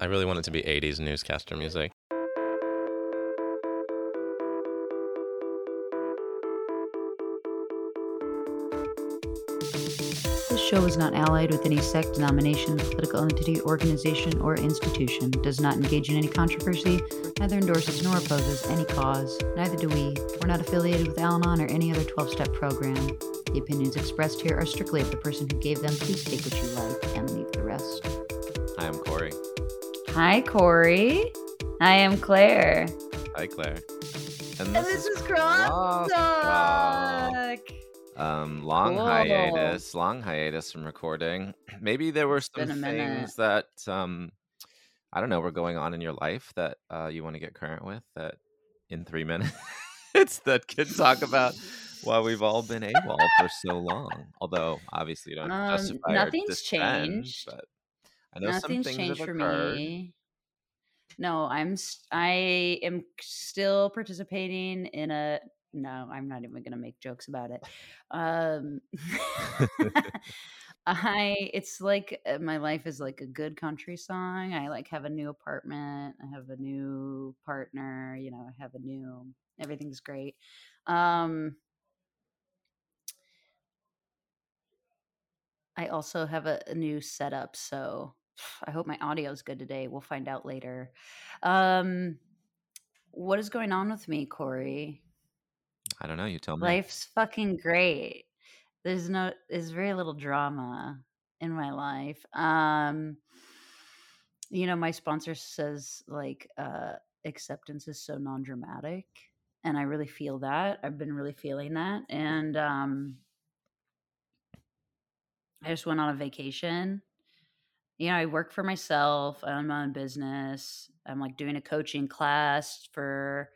I really want it to be 80s newscaster music. Show is not allied with any sect, denomination, political entity, organization, or institution, does not engage in any controversy, neither endorses nor opposes any cause, neither do we. We're not affiliated with Al Anon or any other 12 step program. The opinions expressed here are strictly of the person who gave them. Please take what you like and leave the rest. Hi, I'm Corey. Hi, Corey. I am Claire. Hi, Claire. And this, is Crosstalk. Um, long Cool. hiatus, long hiatus from recording. Maybe there were some a minute. things that um, I don't know were going on in your life that uh, you want to get current with. That in three minutes, it's that can talk about why we've all been AWOL for so long. Although obviously you don't Um, justify nothing's disband, changed. But I know some Nothing's things changed for me. No, I'm I am still participating in a no, I'm not even going to make jokes about it. Um I it's like uh, my life is like a good country song. I like have a new apartment, I have a new partner, you know, I have a new everything's great. Um I also have a, a new setup, so I hope my audio is good today. We'll find out later. Um, what is going on with me, Corey? I don't know. You tell me. Life's fucking great. There's no, there's very little drama in my life. Um, you know, my sponsor says like uh, acceptance is so non-dramatic, and I really feel that. I've been really feeling that, and um, I just went on a vacation. You know, I work for myself. I own my own business. I'm like doing a coaching class for.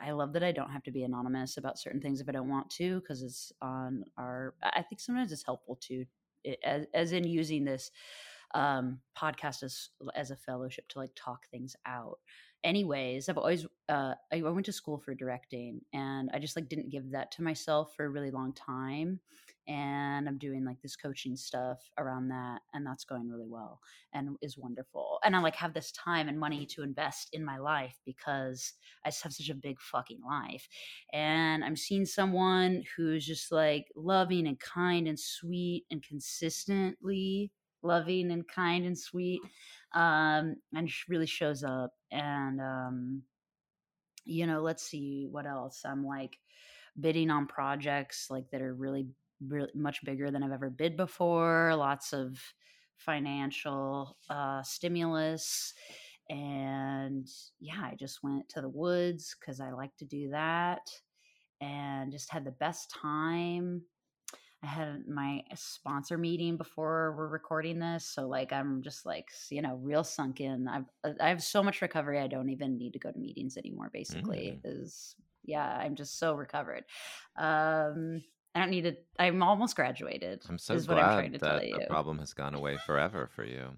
I love that I don't have to be anonymous about certain things if I don't want to, because it's on our. I think sometimes it's helpful to, it- as, as in using this um, podcast as as a fellowship to like talk things out. Anyways, I've always uh, I I went to school for directing, and I just like didn't give that to myself for a really long time and I'm doing like this coaching stuff around that and that's going really well and is wonderful. And I like have this time and money to invest in my life because I just have such a big fucking life. And I'm seeing someone who's just like loving and kind and sweet and consistently loving and kind and sweet um and really shows up and um you know let's see what else i'm like bidding on projects like that are really really much bigger than I've ever bid before. Lots of financial uh, stimulus, and yeah, I just went to the woods because I like to do that, and just had the best time. I had my sponsor meeting before we're recording this, so like I'm just like you know real sunk in. I've uh, I have so much recovery. I don't even need to go to meetings anymore. Basically, is yeah, I'm just so recovered. Um, I don't need to. I'm almost graduated. I'm so is what I'm trying glad to tell that you. the problem has gone away forever for you.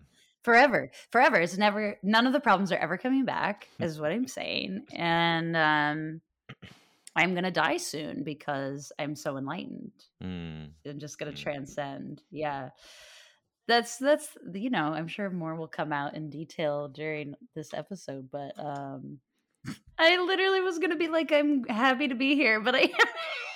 Forever, forever. It's never. None of the problems are ever coming back. Is what I'm saying. And um, I'm gonna die soon because I'm so enlightened. Mm. I'm just gonna Mm. transcend. Yeah. That's that's you know I'm sure more will come out in detail during this episode, but um, I literally was gonna be like I'm happy to be here, but I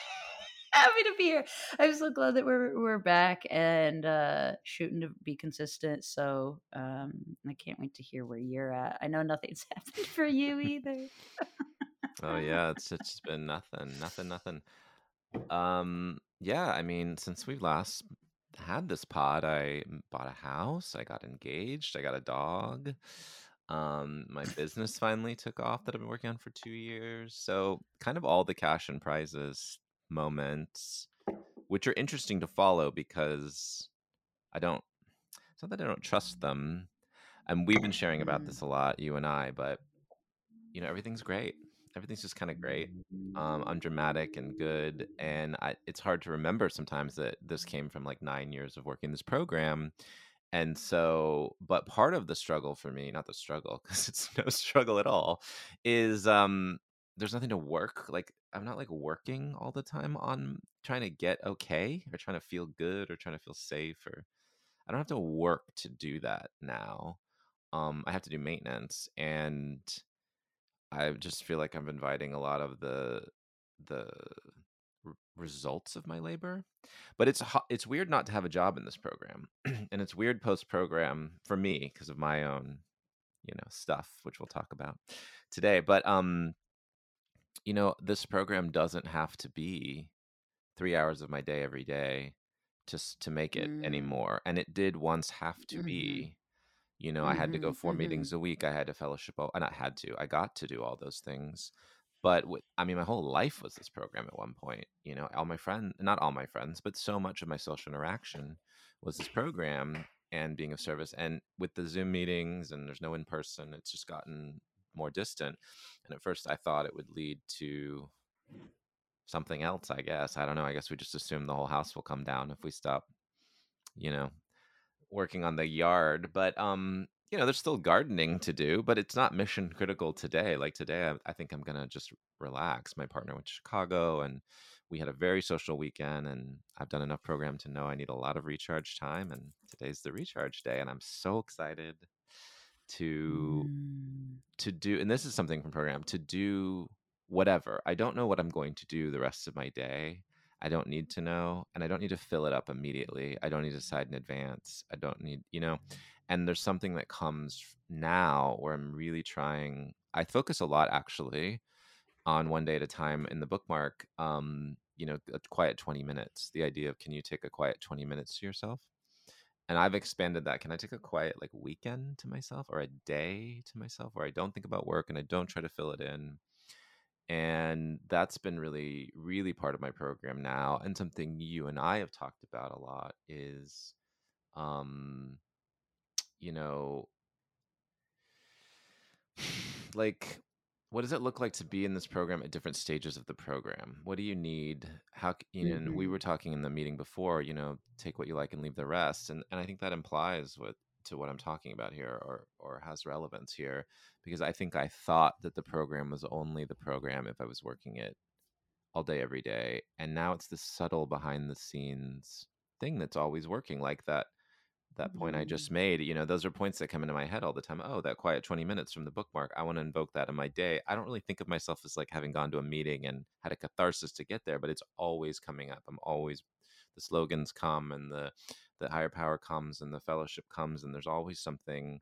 happy to be here. I'm so glad that we're we're back and uh shooting to be consistent. So um I can't wait to hear where you're at. I know nothing's happened for you either. Oh yeah, it's it's been nothing, nothing, nothing. Um, yeah, I mean, since we last had this pod, I bought a house, I got engaged, I got a dog. Um, my business finally took off that I've been working on for two years. So kind of all the cash and prizes moments, which are interesting to follow because I don't. It's not that I don't trust them, and we've been sharing about Mm. this a lot, you and I. But you know, everything's great. Everything's just kind of great um, dramatic and good. And I, it's hard to remember sometimes that this came from like nine years of working this program. And so, but part of the struggle for me, not the struggle, because it's no struggle at all, is um, there's nothing to work. Like, I'm not like working all the time on trying to get okay or trying to feel good or trying to feel safe or I don't have to work to do that now. Um, I have to do maintenance, and I just feel like I'm inviting a lot of the the results of my labor. But it's it's weird not to have a job in this program, and it's weird post program for me because of my own you know stuff, which we'll talk about today. But um, you know, this program doesn't have to be three hours of my day every day just to make it Mm. anymore. And it did once have to Mhm. be. You know, I had to go Mhm. four meetings Mhm. a week. I had to fellowship. and I not had to. I got to do all those things. But with, I mean, my whole life was this program at one point. You know, all my friends, not all my friends, but so much of my social interaction was this program and being of service. And with the Zoom meetings and there's no in person, it's just gotten more distant. And at first, I thought it would lead to something else. I guess I don't know. I guess we just assume the whole house will come down if we stop. You know, working on the yard, but um, you know, there's still gardening to do, but it's not mission critical today. Like today, I, I think I'm gonna just relax. My partner went to Chicago, and we had a very social weekend, and I've done enough program to know I need a lot of recharge time, and today's the recharge day, and I'm so excited to Mm. to do and this is something from program to do whatever. I don't know what i'm going to do the rest of my day. I don't need to know and i don't need to fill it up immediately. I don't need to decide in advance. I don't need you know and there's something that comes now where i'm really trying i focus a lot actually on one day at a time in the bookmark um you know a quiet 20 minutes the idea of can you take a quiet 20 minutes to yourself and I've expanded that. Can I take a quiet like weekend to myself or a day to myself where I don't think about work and I don't try to fill it in? And that's been really, really part of my program now. And something you and I have talked about a lot is, um, you know, like what does it look like to be in this program at different stages of the program? What do you need? How you know and we mm-hmm. were talking in the meeting before you know take what you like and leave the rest and and i think that implies what to what i'm talking about here or or has relevance here because i think i thought that the program was only the program if i was working it all day every day and now it's this subtle behind the scenes thing that's always working like that that point I just made, you know, those are points that come into my head all the time. Oh, that quiet 20 minutes from the bookmark. I want to invoke that in my day. I don't really think of myself as like having gone to a meeting and had a catharsis to get there, but it's always coming up. I'm always the slogans come and the the higher power comes and the fellowship comes and there's always something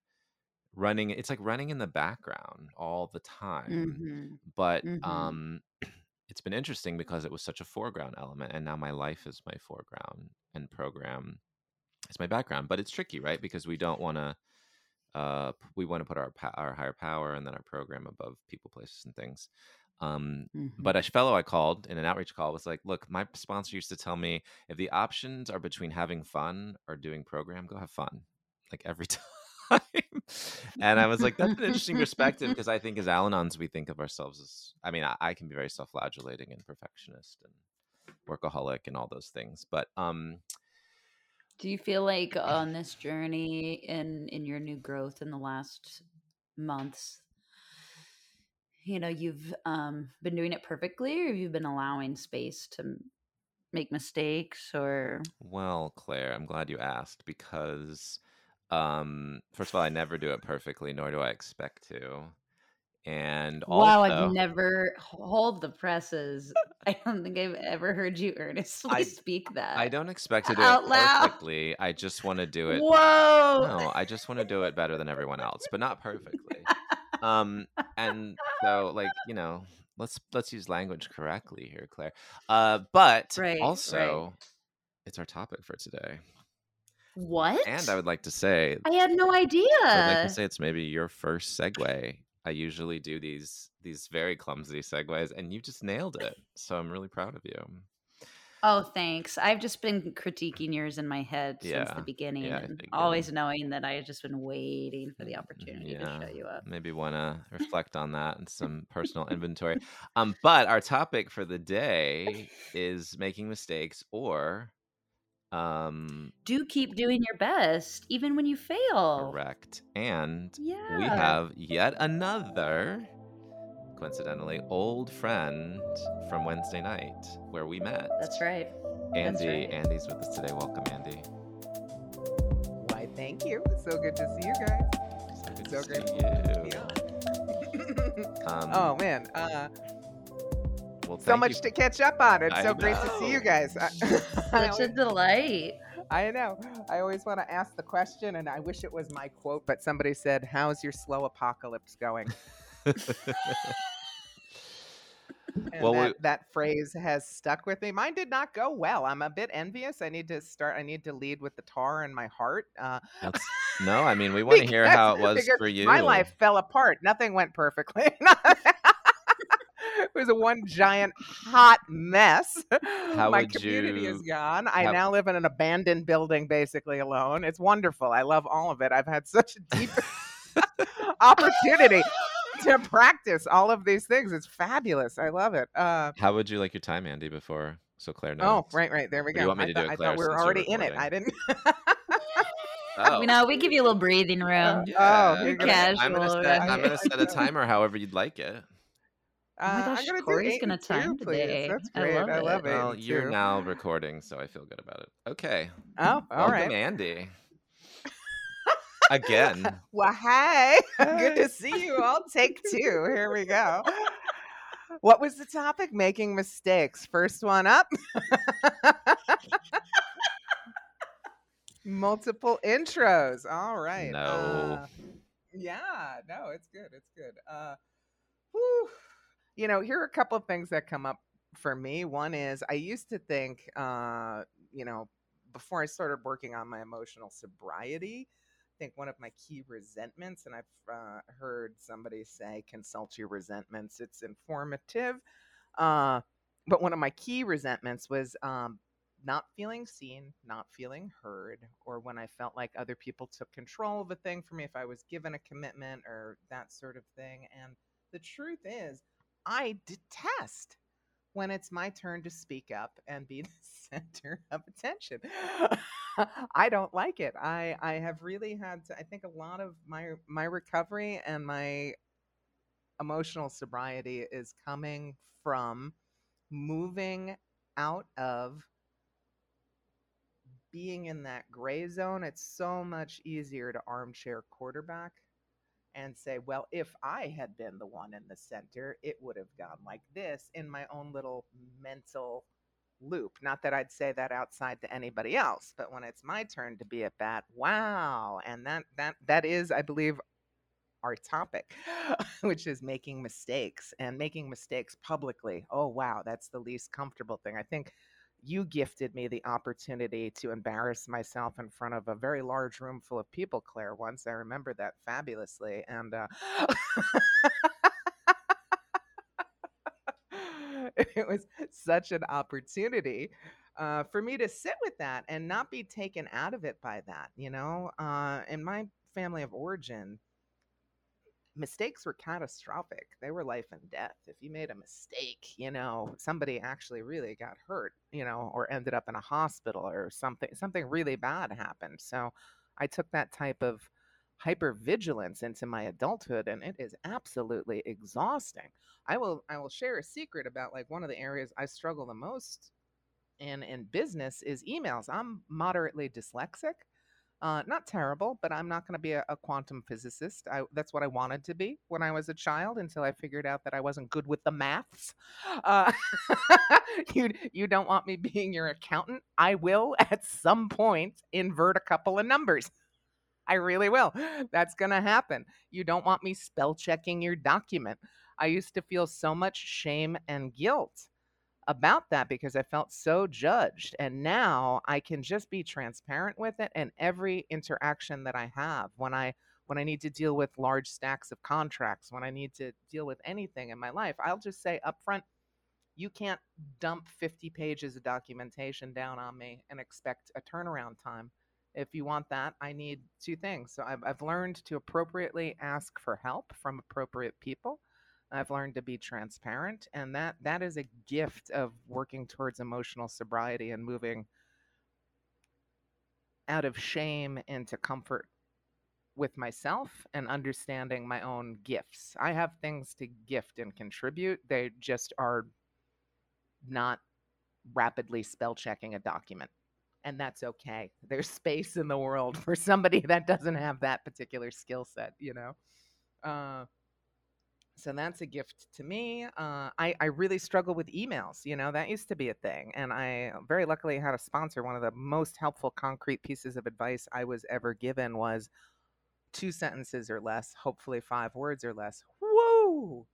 running it's like running in the background all the time. Mhm. But Mhm. um it's been interesting because it was such a foreground element and now my life is my foreground and program it's my background but it's tricky right? Because we don't want to uh we want to put our our higher power and then our program above people places and things. Um Mhm. but a fellow i called in an outreach call was like look my sponsor used to tell me if the options are between having fun or doing program go have fun like every time. And i was like that's an interesting perspective because i think as al-anons we think of ourselves as i mean i, I can be very self-flagellating and perfectionist and workaholic and all those things but um Do you feel like on this journey in in your new growth in the last months, you know, you've um, been doing it perfectly, or you've you been allowing space to make mistakes? Or Well, Claire, I'm glad you asked because, um, first of all, I never do it perfectly, nor do I expect to. And wow, I've never hold the presses. I don't think I've ever heard you earnestly I speak that. I don't expect to do it loud. perfectly. I just want to do it. Whoa. No, I just want to do it better than everyone else, but not perfectly. Um, and so, like, you know, let's let's use language correctly here, Claire. Uh, but right, right. also, it's our topic for today. What? And I would like to say I had no idea. I would like to say it's maybe your first segue. I usually do these these very clumsy segues, and you just nailed it. So I'm really proud of you. Oh, thanks. I've just been critiquing yours in my head since the beginning yeah, and always knowing that I had just been waiting for the Mm, opportunity to show you up. maybe want to reflect on that and some personal inventory. Um, but our topic for the day is making mistakes or um Do keep doing your best even when you fail. correct. And we have yet another coincidentally, old friend from Wednesday night where we met. that's right. That's Andy. right. Andy's with us today. Welcome, Andy. Why, thank you. It's so good to see you guys. So good So to great. see you. Yeah. Um, oh man. Uh, well, so much you. to catch up on. It's I so great to see you guys. I, I Such a delight. I know. I always want to ask the question, and I wish it was my quote, but somebody said, "How's your slow apocalypse going?" And Well, that, we- that phrase has stuck with me. Mine did not go well. I'm a bit envious. I need to start. I need to lead with the tar in my heart. Uh, That's, no, I mean we want to hear how it was for you. My life fell apart. Nothing went perfectly. it was a one giant hot mess. How my would community is gone. I how- now live in an abandoned building, basically alone. It's wonderful. I love all of it. I've had such a deep opportunity to practice all of these things. It's fabulous. I love it. Uh, How would you like your time, Andy? Before so Claire knows. oh, right, right. There we Or do you go. want me I to thought, do it, I thought we were already in it. I didn't. Oh, You know, we give you a little breathing room. Oh, yeah, you're okay. gonna- I'm gonna Casual, set. I'm gonna set a timer, however you'd like it. Oh my Uh, gosh, I'm gonna do Corey's eight gonna and time two, please. today. That's I great. love I it. love it. Well, you're too. now recording, so I feel good about it. Okay. Oh, all Welcome, right. Andy. Again. Well, hey, good to see you all. Take two. Here we go. What was the topic? Making mistakes. First one up. Multiple intros. All right. No. uh, yeah, no, it's good. It's good. Uh, whew. You know, here are a couple of things that come up for me. One is I used to think, uh, you know, before I started working on my emotional sobriety, I think one of my key resentments, and I've uh, heard somebody say, consult your resentments, it's informative. Uh, but one of my key resentments was um, not feeling seen, not feeling heard, or when I felt like other people took control of a thing for me, if I was given a commitment or that sort of thing. And the truth is, I detest when it's my turn to speak up and be the center of attention. I don't like it. I I have really had to I think a lot of my my recovery and my emotional sobriety is coming from moving out of being in that gray zone. It's so much easier to armchair quarterback and say, well, if I had been the one in the center, it would have gone like this in my own little mental loop. Not that I'd say that outside to anybody else, but when it's my turn to be at bat, wow. And that that that is, I believe, our topic, which is making mistakes and making mistakes publicly. Oh wow, that's the least comfortable thing. I think you gifted me the opportunity to embarrass myself in front of a very large room full of people, Claire, once. I remember that fabulously. And uh, it was such an opportunity uh, for me to sit with that and not be taken out of it by that. You know, uh, in my family of origin, mistakes were catastrophic. They were life and death. If you made a mistake, you know, somebody actually really got hurt, you know, or ended up in a hospital or something something really bad happened. So I took that type of hypervigilance into my adulthood and it is absolutely exhausting. I will I will share a secret about like one of the areas I struggle the most in in business is emails. I'm moderately dyslexic. Uh, not terrible, but I'm not going to be a, a quantum physicist. I, that's what I wanted to be when I was a child until I figured out that I wasn't good with the maths. Uh, you, you don't want me being your accountant? I will at some point invert a couple of numbers. I really will. That's going to happen. You don't want me spell checking your document. I used to feel so much shame and guilt about that because I felt so judged. And now I can just be transparent with it and every interaction that I have when I when I need to deal with large stacks of contracts, when I need to deal with anything in my life, I'll just say up front, you can't dump 50 pages of documentation down on me and expect a turnaround time. If you want that, I need two things. So I've, I've learned to appropriately ask for help from appropriate people. I've learned to be transparent, and that that is a gift of working towards emotional sobriety and moving out of shame into comfort with myself and understanding my own gifts. I have things to gift and contribute. They just are not rapidly spell checking a document. and that's okay. There's space in the world for somebody that doesn't have that particular skill set, you know? Uh, so that's a gift to me. Uh, I, I really struggle with emails. You know, that used to be a thing. And I very luckily had a sponsor. One of the most helpful concrete pieces of advice I was ever given was two sentences or less, hopefully five words or less. Whoa!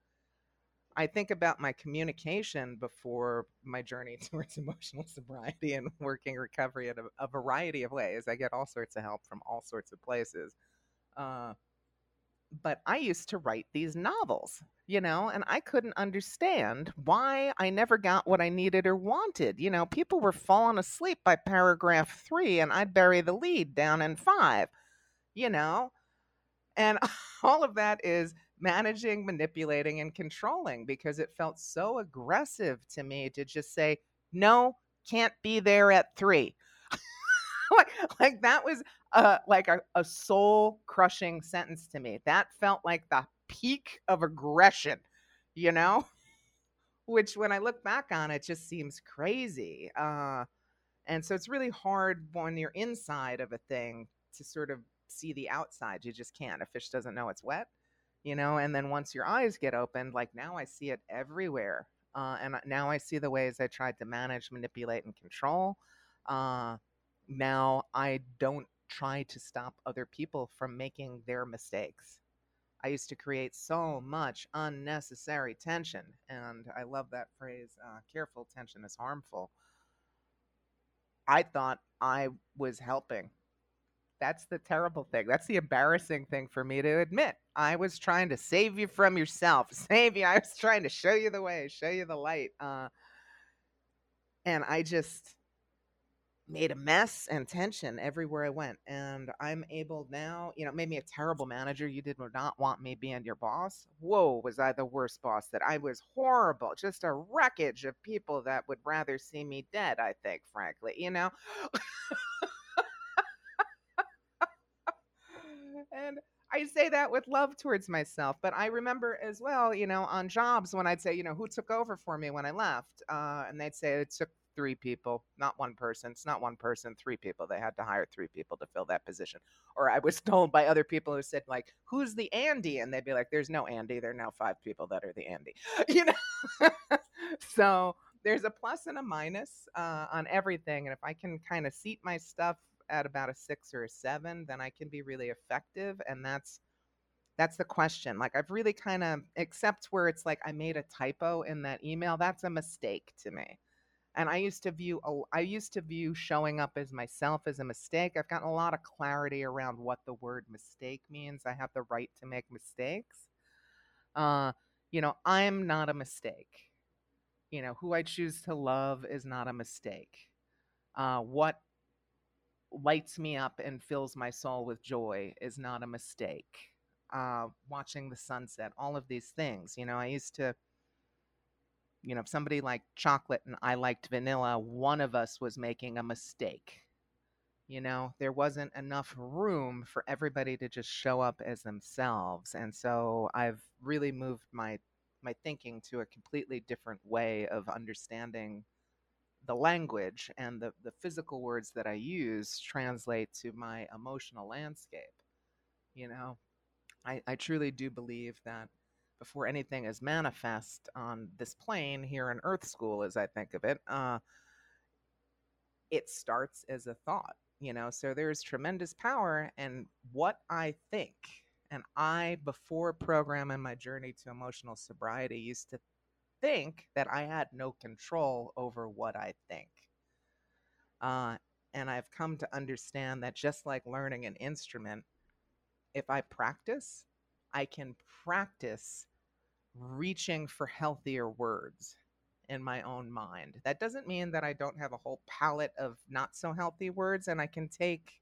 I think about my communication before my journey towards emotional sobriety and working recovery in a, a variety of ways. I get all sorts of help from all sorts of places. Uh, but I used to write these novels, you know, and I couldn't understand why I never got what I needed or wanted. You know, people were falling asleep by paragraph three, and I'd bury the lead down in five, you know, and all of that is managing, manipulating, and controlling because it felt so aggressive to me to just say, no, can't be there at three. like, like that was uh, like a, a soul crushing sentence to me. That felt like the peak of aggression, you know? Which, when I look back on it, just seems crazy. Uh, and so it's really hard when you're inside of a thing to sort of see the outside. You just can't. A fish doesn't know it's wet, you know? And then once your eyes get opened, like now I see it everywhere. Uh, and now I see the ways I tried to manage, manipulate, and control. Uh, now I don't try to stop other people from making their mistakes. I used to create so much unnecessary tension. And I love that phrase uh, careful tension is harmful. I thought I was helping. That's the terrible thing. That's the embarrassing thing for me to admit. I was trying to save you from yourself, save you. I was trying to show you the way, show you the light. Uh, and I just, made a mess and tension everywhere I went. And I'm able now, you know, made me a terrible manager. You did not want me being your boss. Whoa, was I the worst boss that I was horrible, just a wreckage of people that would rather see me dead, I think, frankly, you know? and I say that with love towards myself, but I remember as well, you know, on jobs when I'd say, you know, who took over for me when I left, uh, and they'd say it took three people, not one person. It's not one person, three people. They had to hire three people to fill that position. Or I was told by other people who said, like, who's the Andy? And they'd be like, there's no Andy. There are now five people that are the Andy. You know? so there's a plus and a minus uh, on everything. And if I can kind of seat my stuff at about a six or a seven, then I can be really effective. And that's that's the question. Like I've really kind of except where it's like I made a typo in that email, that's a mistake to me and i used to view i used to view showing up as myself as a mistake. I've gotten a lot of clarity around what the word mistake means. I have the right to make mistakes. Uh you know i'm not a mistake. You know who i choose to love is not a mistake. Uh what lights me up and fills my soul with joy is not a mistake. Uh watching the sunset all of these things you know i used to you know, if somebody liked chocolate and I liked vanilla, one of us was making a mistake. You know, there wasn't enough room for everybody to just show up as themselves. And so I've really moved my my thinking to a completely different way of understanding the language and the, the physical words that I use translate to my emotional landscape. You know, I, I truly do believe that before anything is manifest on this plane here in Earth School, as I think of it, uh, it starts as a thought, you know. So there's tremendous power in what I think. And I, before programming my journey to emotional sobriety, used to think that I had no control over what I think. Uh, and I've come to understand that just like learning an instrument, if I practice, I can practice reaching for healthier words in my own mind. That doesn't mean that I don't have a whole palette of not so healthy words and I can take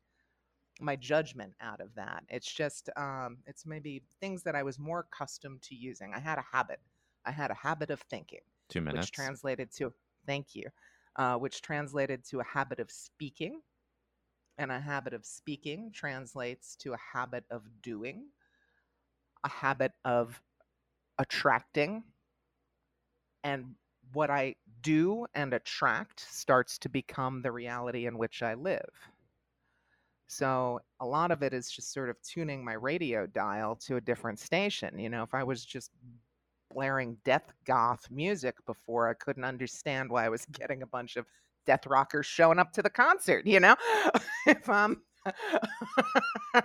my judgment out of that. It's just, um, it's maybe things that I was more accustomed to using. I had a habit. I had a habit of thinking. Two minutes. Which translated to, thank you, uh, which translated to a habit of speaking. And a habit of speaking translates to a habit of doing a habit of attracting and what I do and attract starts to become the reality in which I live. So a lot of it is just sort of tuning my radio dial to a different station. You know, if I was just blaring death goth music before, I couldn't understand why I was getting a bunch of death rockers showing up to the concert, you know? if I'm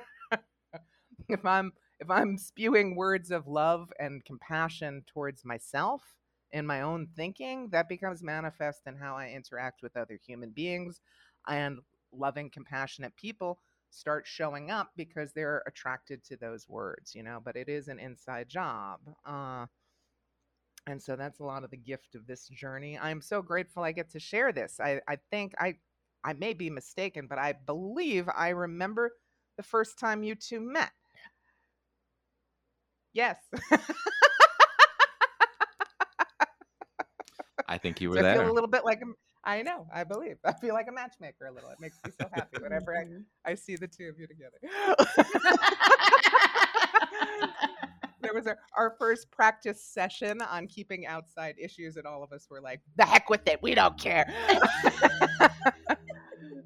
if I'm if I'm spewing words of love and compassion towards myself in my own thinking, that becomes manifest in how I interact with other human beings and loving, compassionate people start showing up because they're attracted to those words, you know. But it is an inside job. Uh, and so that's a lot of the gift of this journey. I'm so grateful I get to share this. I, I think I I may be mistaken, but I believe I remember the first time you two met. Yes. I think you were so I feel a little bit like a, I know, I believe. I feel like a matchmaker a little. It makes me so happy whenever I, I see the two of you together. there was our, our first practice session on keeping outside issues, and all of us were like, the heck with it, we don't care.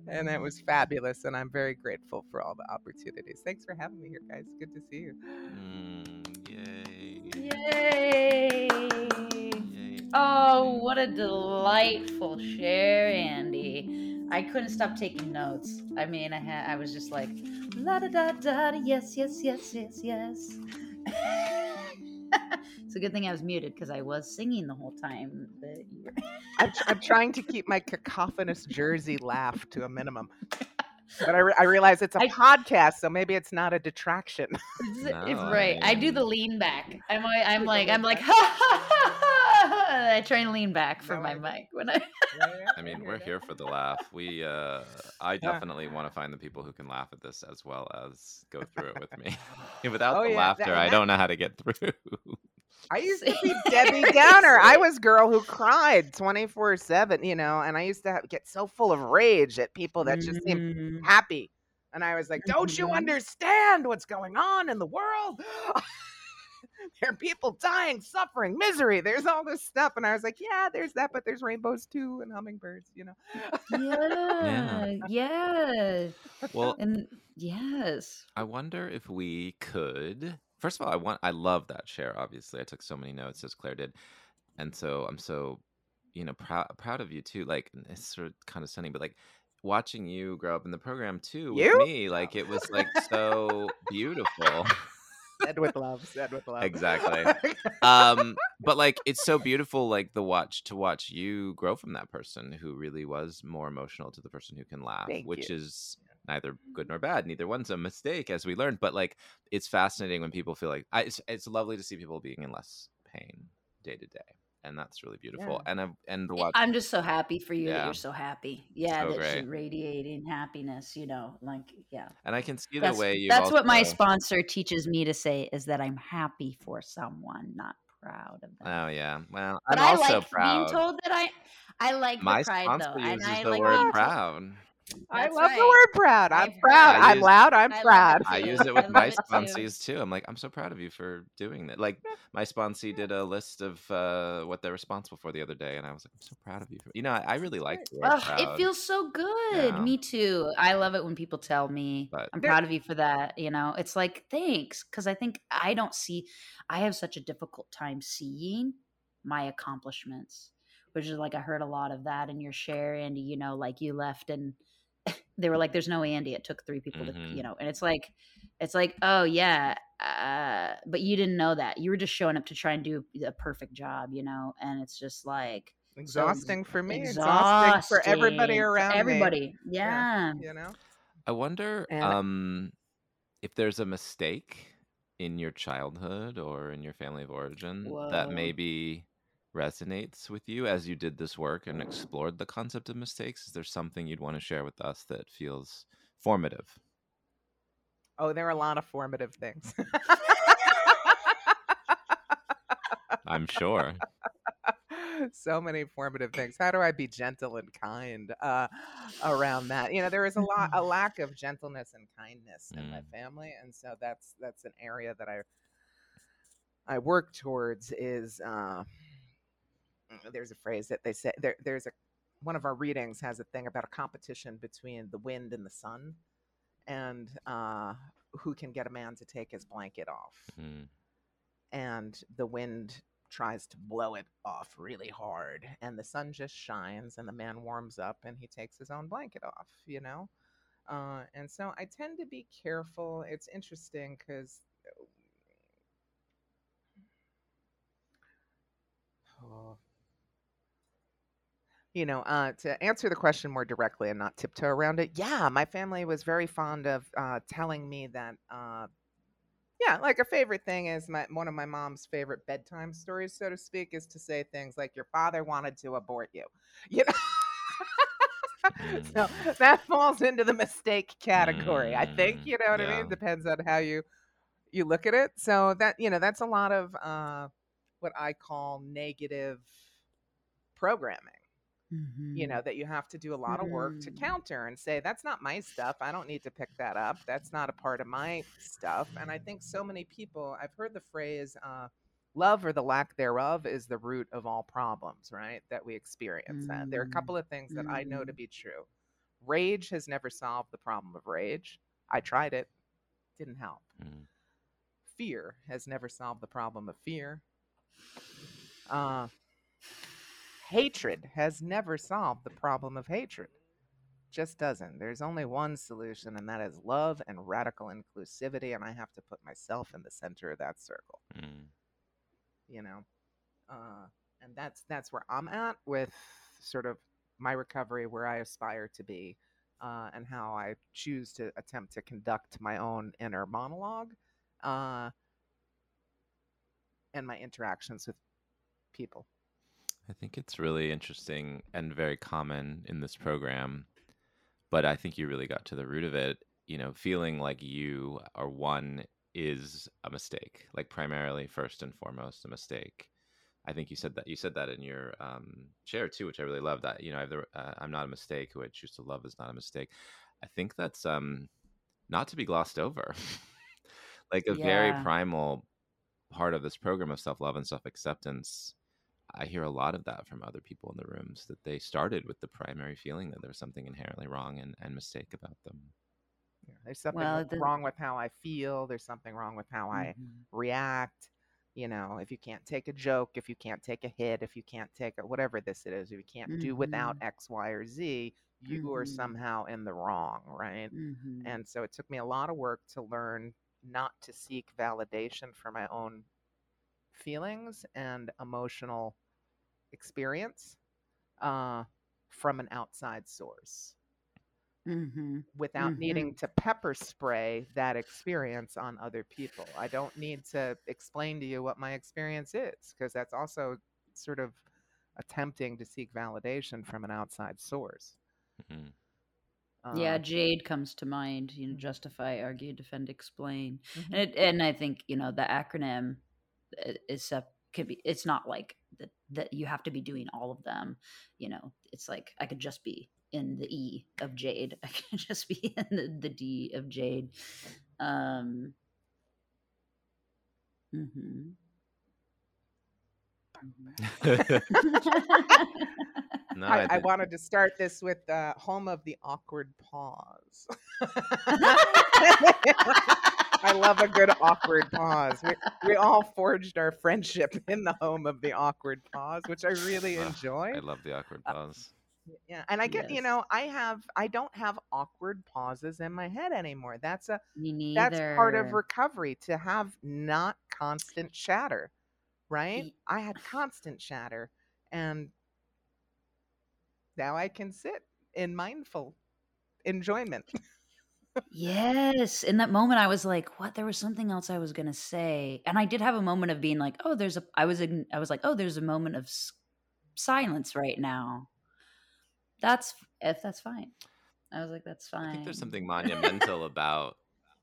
and it was fabulous, and I'm very grateful for all the opportunities. Thanks for having me here, guys. Good to see you. Mm, yay. Yay! Yay. Oh, what a delightful share, Andy. I couldn't stop taking notes. I mean, I had I was just like la da da da da, yes yes yes yes yes. it's a good thing I was muted because I was singing the whole time that you were. I'm, tr- I'm trying to keep my cacophonous Jersey laugh to a minimum. But I, re- I realize it's a I- podcast, so maybe it's not a detraction. It's- it's No, I right. I do the lean back. I'm like, I'm like, I'm like, back. ha ha ha ha. I try and lean back from No, my mic when I. I mean, we're here for the laugh. We, uh, I definitely want to find the people who can laugh at this as well as go through it with me. Without Oh, the yeah, laughter, that- I don't know how to get through. I used to be Debbie Downer. I was girl who cried 24 7, you know, and I used to have, get so full of rage at people that just seemed Mm. happy. And I was like, don't you Mhm. understand what's going on in the world? there are people dying, suffering, misery. There's all this stuff. And I was like, yeah, there's that, but there's rainbows too and hummingbirds, you know? Yeah, yeah, well, and yes. I wonder if we could. First of all, I want. I love that share. Obviously, I took so many notes as Claire did, and so I'm so, you know, proud proud of you too. Like it's sort of kind of stunning, but like watching you grow up in the program too with You? me, like it was like so beautiful. Said with love, said with love. Exactly. um but like it's so beautiful like the watch to watch you grow from that person who really was more emotional to the person who can laugh Thank which you. is neither good nor bad neither one's a mistake as we learned but like it's fascinating when people feel like I, it's, it's lovely to see people being in less pain day to day and that's really beautiful Yeah. and I and the watch. I'm just so happy for you that you're so happy. Yeah, So that great. you're radiating happiness. You know, like yeah. and i can see the way you that's what my sponsor teaches me to say is that I'm happy for someone, not proud of them. oh yeah well but i'm I also like proud being told that I I like my the pride sponsor though, and uses I the like word told- proud I That's love the word proud. I'm I've proud. heard- I'm use- loud. I'm I proud. I use it with my love it too. sponsees too. I'm like, I'm so proud of you for doing that. Like my sponsee did a list of uh, what they're responsible for the other day, and I was like, I'm so proud of you. For, you know, I, I really like the word Ugh, proud. it feels so good. Yeah. Me too. I love it when people tell me But- I'm proud of you for that. You know, it's like thanks because I think I don't see. I have such a difficult time seeing my accomplishments, which is like I heard a lot of that in your share, and You know, like you left and they were like, "There's no Andy." It took three people to, Mhm. you know, and it's like, it's like, oh yeah, uh, but you didn't know that. You were just showing up to try and do a perfect job, you know, and it's just like Exhausting for me. Exhausting for everybody exhausting for around me. Everybody, yeah. You know? I wonder And- um, if there's a mistake in your childhood or in your family of origin that maybe resonates with you as you did this work and explored the concept of mistakes. Is there something you'd want to share with us that feels formative? Oh, there are a lot of formative things. I'm sure. so many formative things. How do I be gentle and kind uh, around that? You know, there is a lot, a lack of gentleness and kindness in my Mm. family, and so that's that's an area that I I work towards is uh, there's a phrase that they say there, there's a one of our readings has a thing about a competition between the wind and the sun and uh, who can get a man to take his blanket off. Mm. and the wind tries to blow it off really hard and the sun just shines and the man warms up and he takes his own blanket off you know? Uh, and so i tend to be careful. It's interesting because oh, you know, uh, to answer the question more directly and not tiptoe around it, yeah, my family was very fond of uh, telling me that, uh, yeah, like a favorite thing is my one of my mom's favorite bedtime stories, so to speak, is to say things like "Your father wanted to abort you," you know. so Mm. that falls into the mistake category, I think. Mm, You know what I mean? Depends on how you you look at it. So that you know, that's a lot of uh, what I call negative programming you Mhm. know that you have to do a lot of work to Mm. counter and say that's not my stuff i don't need to pick that up that's not a part of my stuff and i think so many people i've heard the phrase uh, love or the lack thereof is the root of all problems right that we experience and there are a Mm. couple of things that i know to Mhm. be true rage has never solved the problem of rage i tried it didn't help Mm. fear has never solved the problem of fear. Uh, hatred has never solved the problem of hatred. Just doesn't. There's only one solution, and that is love and radical inclusivity. And I have to put myself in the center of that circle. Mm. You know, uh, and that's that's where I'm at with sort of my recovery, where I aspire to be, uh, and how I choose to attempt to conduct my own inner monologue. Uh, and my interactions with people. I think it's really interesting and very common in this program. But I think you really got to the root of it, you know, feeling like you are one is a mistake, like primarily first and foremost a mistake. I think you said that you said that in your um, share too, which I really love. That you know, I have the, uh, I'm not a mistake. Who I choose to love is not a mistake. I think that's um, not to be glossed over. like a very primal part of this program of self love and self acceptance. I hear a lot of that from other people in the rooms that they started with the primary feeling that there was something inherently wrong and, and mistake about them. Yeah, There's something Well, the- wrong with how I feel. There's something wrong with how I Mhm. react. You know, if you can't take a joke, if you can't take a hit, if you can't take a, whatever this it is, if you can't do without Mhm. X, Y, or Z, you are Mhm. somehow in the wrong, right? Mhm. And so it took me a lot of work to learn not to seek validation for my own feelings and emotional experience uh, from an outside source Mhm. without needing to pepper spray that experience on other people. I don't need to explain to you what my experience is because that's also sort of attempting to seek validation from an outside source. Mhm. yeah, Uh, Jade comes to mind. You know, justify, argue, defend, explain, mhm. and it, and I think you know the acronym i- is sep- could be. It's not like that that you have to be doing all of them. You know, it's like I could just be in the E of Jade. I could just be in the, the D of Jade. Um. mm-hmm. no, I, I think- wanted to start this with uh, home of the awkward pause. I love a good awkward pause. We, we all forged our friendship in the home of the awkward pause, which I really Ugh, enjoy. I love the awkward Uh, pause. Yeah, and I get you know I have I don't have awkward pauses in my head anymore. That's a Me that's part of recovery to have not constant chatter, right? I had constant chatter, and now I can sit in mindful enjoyment. Yes. In that moment, I was like, what? There was something else I was going to say. And I did have a moment of being like, oh, there's a, I was, ign- I was like, oh, there's a moment of s- silence right now. That's, if that's fine. I was like, that's fine. I think there's something monumental about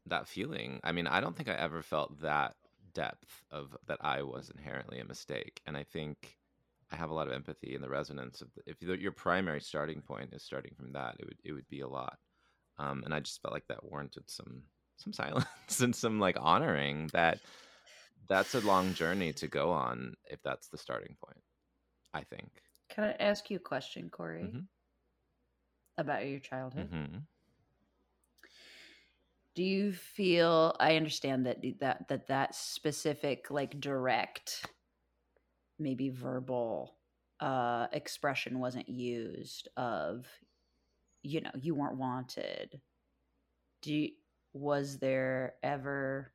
that feeling. I mean, I don't think I ever felt that depth of that I was inherently a mistake, and I think I have a lot of empathy in the resonance of the, if your primary starting point is starting from that, it would it would be a lot. Um, and I just felt like that warranted some some silence and some like honoring that that's a long journey to go on if that's the starting point. I think. Can I ask you a question, Corey, Mhm. about your childhood? hmm Do you feel? I understand that that that that specific, like direct, maybe verbal uh expression wasn't used of, you know, you weren't wanted. Do you, was there ever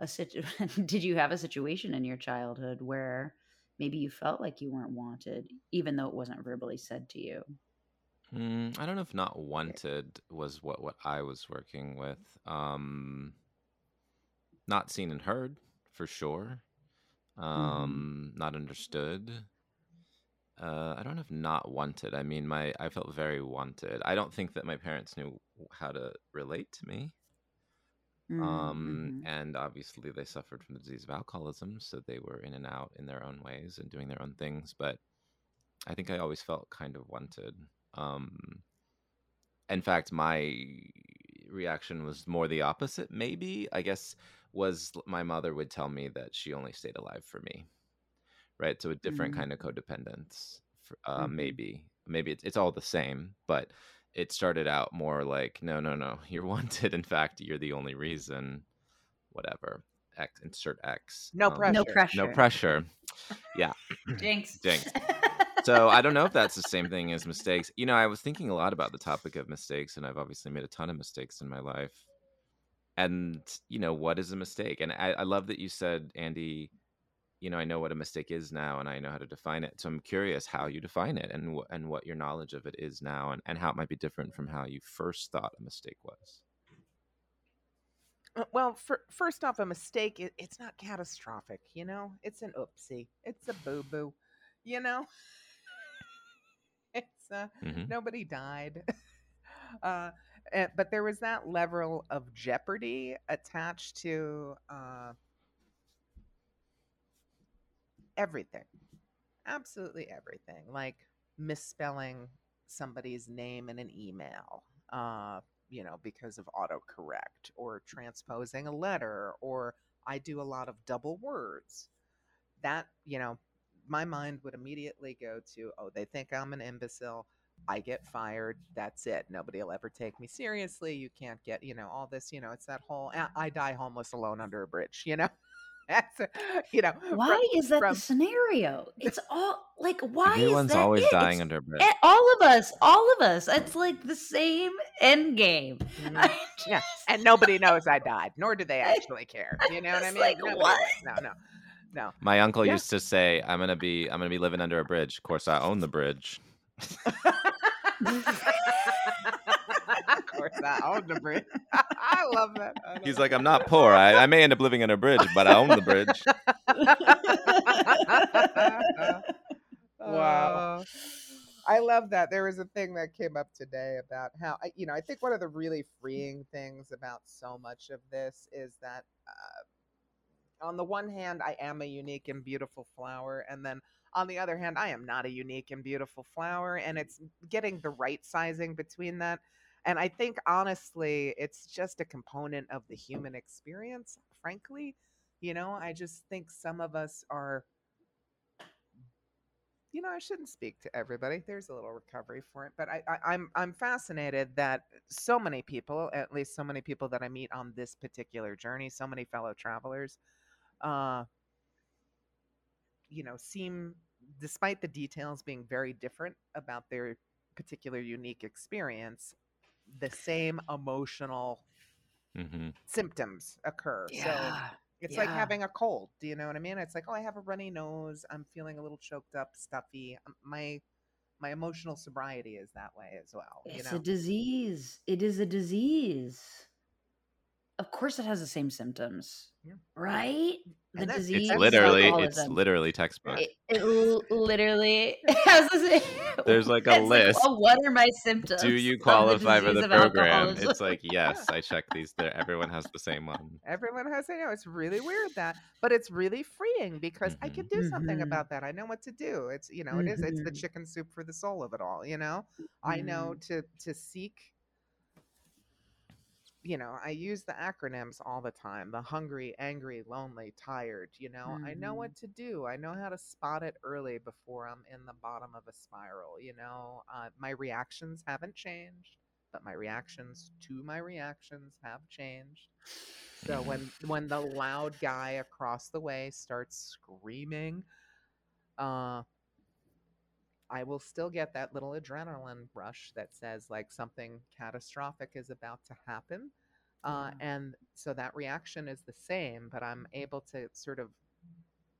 a situ- did you have a situation in your childhood where maybe you felt like you weren't wanted even though it wasn't verbally said to you Mm, I don't know if not wanted was what what I was working with. Um, not seen and heard for sure. Um, not understood. Uh, I don't know if not wanted. I mean, my I felt very wanted. I don't think that my parents knew how to relate to me. Um, Mhm. and obviously they suffered from the disease of alcoholism, so they were in and out in their own ways and doing their own things. But I think I always felt kind of wanted. Um, in fact, my reaction was more the opposite. Maybe I guess was my mother would tell me that she only stayed alive for me, right? So a different Mhm. kind of codependence. For, uh, Mhm. Maybe, maybe it's it's all the same, but it started out more like, no, no, no, you're wanted. In fact, you're the only reason. Whatever. X insert X. No Um, pressure. no pressure No pressure. Yeah. jinx Jinx. So I don't know if that's the same thing as mistakes. You know, I was thinking a lot about the topic of mistakes, and I've obviously made a ton of mistakes in my life. And you know, what is a mistake? And I, I love that you said, Andy. You know, I know what a mistake is now, and I know how to define it. So I'm curious how you define it, and wh- and what your knowledge of it is now, and, and how it might be different from how you first thought a mistake was. Uh, Well, for, first off, a mistake, it, it's not catastrophic, you know? It's an oopsie. It's a boo boo, you know? it's uh, hmm nobody died. uh, eh, but there was that level of jeopardy attached to uh, everything. Absolutely everything. Like misspelling somebody's name in an email, uh, you know, because of autocorrect, or transposing a letter, or I do a lot of double words. That, you know, my mind would immediately go to, oh, they think I'm an imbecile. I get fired. That's it. Nobody will ever take me seriously. You can't get, you know, all this, you know, it's that whole "Ah, I die homeless alone under a bridge, you know? That's, you know, why from- is that from- the scenario it's all like why Everyone's is that always it? dying It's- under a bridge. eh, all of us all of us it's like the same end game Mhm. I Yeah, and nobody knows I died, nor do they actually care. You know what I mean? like, Nobody what? knows. No, no, no. My uncle Yeah. used to say, "I'm gonna be, I'm gonna be living under a bridge." Of course, I own the bridge. of course, I own the bridge. I love that. I He's like, "I'm not poor. I, I may end up living in a bridge, but I own the bridge." wow. Uh, I love that. There was a thing that came up today about how, I- you know, I think one of the really freeing things about so much of this is that, uh, on the one hand, I am a unique and beautiful flower. And then on the other hand, I am not a unique and beautiful flower. And it's getting the right sizing between that. And I think, honestly, it's just a component of the human experience, frankly. You know, I just think some of us are you know, I shouldn't speak to everybody. There's a little recovery for it, but I, I, I'm I'm fascinated that so many people, at least so many people that I meet on this particular journey, so many fellow travelers, uh, you know, seem, despite the details being very different about their particular unique experience, the same emotional hmm symptoms occur. So yeah it's like having a cold. Do you know what I mean? It's like, oh, I have a runny nose. I'm feeling a little choked up, stuffy. Um, My my emotional sobriety is that way as well. You It's know, a disease. It is a disease. Of course, it has the same symptoms, Yeah. right? The And that's- disease. It's That's of literally, it's literally textbook. It, it l- literally has the same. There's like a it's list. oh, what are my symptoms? Do you of the qualify for the program? alcoholism? It's like, yes, I check these. There, everyone has the same one. everyone has. I know it's really weird that, but it's really freeing because I can do something Mhm. about that. I know what to do. It's you know, it is. It's the Mhm. chicken soup for the soul of it all. You know, I know to to seek you know, I use the acronyms all the time the hungry, angry, lonely, tired. You know, I know Mhm. what to do. I know how to spot it early before I'm in the bottom of a spiral. You know, uh, my reactions haven't changed, but my reactions to my reactions have changed. So when when the loud guy across the way starts screaming, uh, I will still get that little adrenaline rush that says like something catastrophic is about to happen. Uh, Yeah. and so that reaction is the same, but I'm able to sort of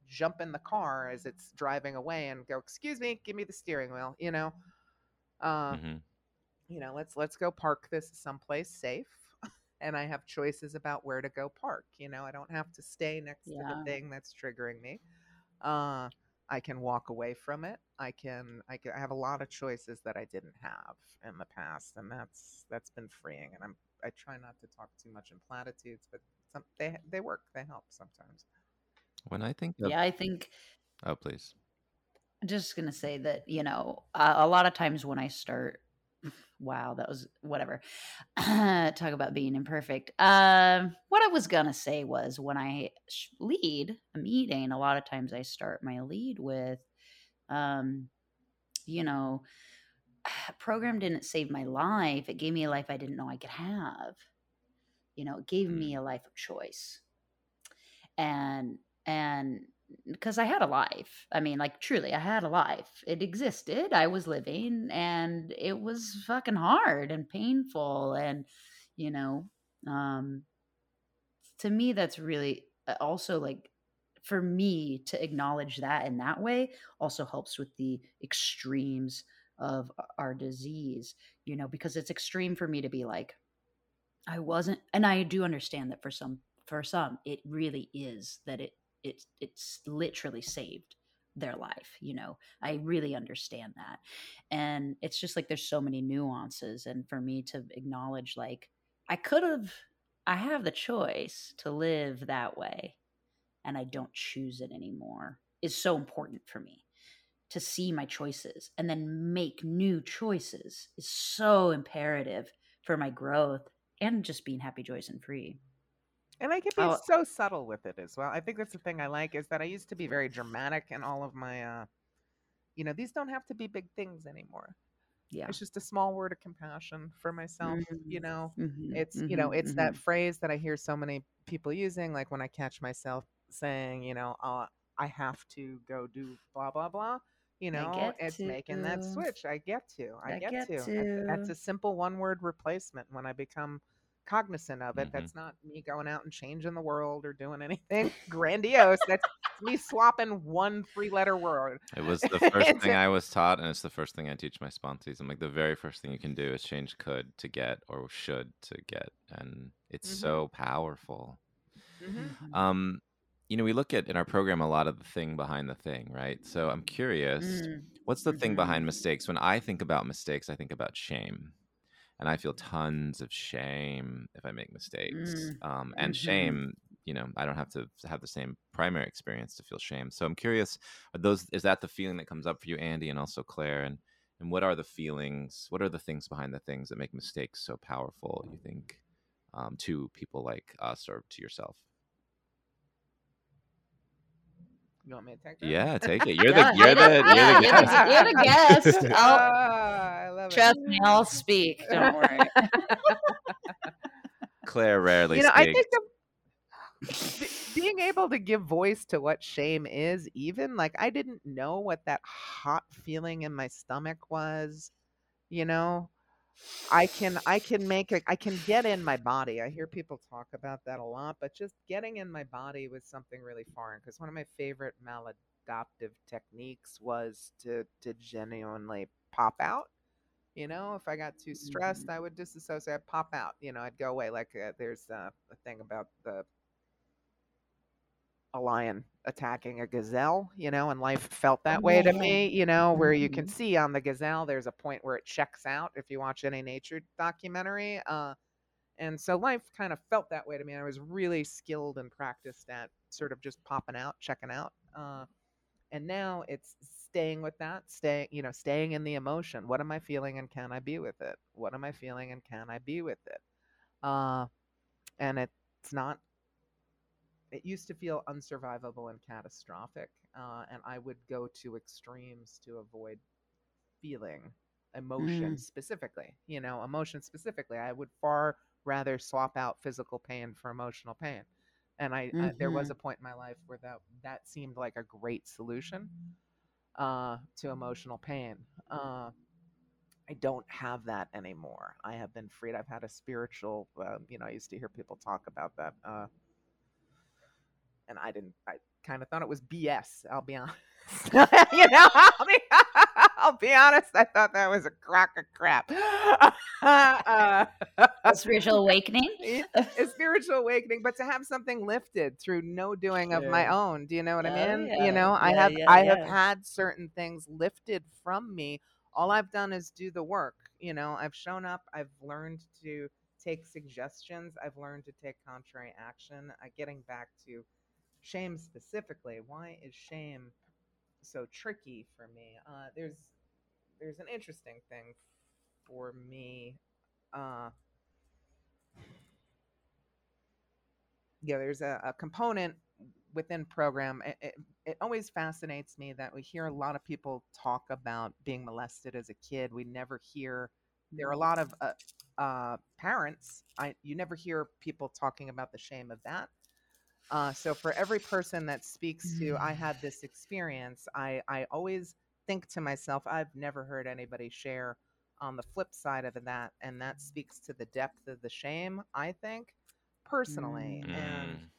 jump in the car as it's driving away and go, "Excuse me, give me the steering wheel," you know. Uh, hmm you know, let's let's go park this someplace safe. And I have choices about where to go park. You know, I don't have to stay next to the thing that's triggering me. Uh, I can walk away from it. I can, I can. I have a lot of choices that I didn't have in the past, and that's that's been freeing. And I'm I try not to talk too much in platitudes, but some they they work. They help sometimes. When I think of Yeah, I think oh please, I'm just gonna say that you know uh, a lot of times when I start, wow, that was whatever. Talk about being imperfect. Um, what I was gonna say was when I sh- lead a meeting, a lot of times I start my lead with, um, you know, program didn't save my life. It gave me a life I didn't know I could have. You know, it gave Mm. me a life of choice and and because I had a life. I mean, like truly, I had a life. It existed. I was living, and it was fucking hard and painful, and you know, um, to me, that's really uh, also like for me to acknowledge that in that way also helps with the extremes of our disease. You know, because it's extreme for me to be like, I wasn't, and I do understand that for some, for some, it really is that it it's it's literally saved their life. You know, I really understand that, and it's just like there's so many nuances, and for me to acknowledge, like I could have, I have the choice to live that way, and I don't choose it anymore, is so important for me to see my choices and then make new choices is so imperative for my growth and just being happy, joyous, and free. And I can be Oh, so subtle with it as well. I think that's the thing I like is that I used to be very dramatic in all of my uh you know, these don't have to be big things anymore. yeah. It's just a small word of compassion for myself, you know. Mm-hmm, It's, you know, it's that phrase that I hear so many people using like when I catch myself saying, you know, uh I have to go do blah blah blah. You know, it's making that switch. I get to. I I get get to. That's, that's a simple one word replacement when I become cognizant of it. hmm That's not me going out and changing the world or doing anything grandiose. That's me swapping one three letter word. It was the first thing I was taught, and it's the first thing I teach my sponsees. I'm like, the very first thing you can do is change could to get or should to get, and it's Mhm. so powerful. Mhm. Mhm. Um, you know, we look at in our program a lot of the thing behind the thing, right? So I'm curious, Mm, what's the thing mhm. behind mistakes? When I think about mistakes, I think about shame. And I feel tons of shame if I make mistakes. Mm, Um, and mhm. shame, you know, I don't have to have the same primary experience to feel shame. So I'm curious, are those is that the feeling that comes up for you, Andy, and also Claire? And and what are the feelings? What are the things behind the things that make mistakes so powerful? You think um, to people like us or to yourself? You want me to take that? Yeah, take it. You're Yeah, the you're the you're the you're the, guest. you're the guest. I'll ah, I love it. trust me. I'll speak. Don't worry. Claire rarely You know, I think of be- being able to give voice to what shame is, even like I didn't know what that hot feeling in my stomach was. You know, I can I can make a I can get in my body. I hear people talk about that a lot, but just getting in my body was something really foreign because one of my favorite maladaptive techniques was to to genuinely pop out. You know, if I got too stressed, I would disassociate, I'd pop out. You know, I'd go away. Like uh, there's uh, a thing about the a lion attacking a gazelle, you know, and life felt that way to Oh. me, you know, where you can Mhm. see on the gazelle there's a point where it checks out if you watch any nature documentary. Uh, and so life kind of felt that way to me. I was really skilled and practiced at sort of just popping out, checking out. Uh, and now it's staying with that, staying, you know, staying in the emotion. What am I feeling and can I be with it? What am I feeling and can I be with it? uh, and it's not. It used to feel unsurvivable and catastrophic, uh, and I would go to extremes to avoid feeling emotion Mm. specifically. You know, emotion specifically. I would far rather swap out physical pain for emotional pain. And I, I there was Mhm. a point in my life where that that seemed like a great solution uh, to emotional pain. Uh, I don't have that anymore. I have been freed. I've had a spiritual. Uh, you know, I used to hear people talk about that, uh, and I didn't. I kind of thought it was BS. I'll be honest. you know, I'll be, I'll be honest. I thought that was a crock of crap. uh, A spiritual awakening. a spiritual awakening, but to have something lifted through no doing of my own. Do you know what I Oh, mean? yeah. You know, I have yeah, I have had certain things lifted from me. All I've done is do the work. You know, I've shown up, I've learned to take suggestions, I've learned to take contrary action. Uh, getting back to shame specifically, why is shame so tricky for me? Uh, there's there's an interesting thing for me. Uh, yeah, there's a, a component within program. It, it, it always fascinates me that we hear a lot of people talk about being molested as a kid. We never hear. There are a lot of uh, uh, parents. I you never hear people talking about the shame of that. Uh, so for every person that speaks to, I had this experience. I I always think to myself, I've never heard anybody share on the flip side of that, and that speaks to the depth of the shame. I think personally, and Mm.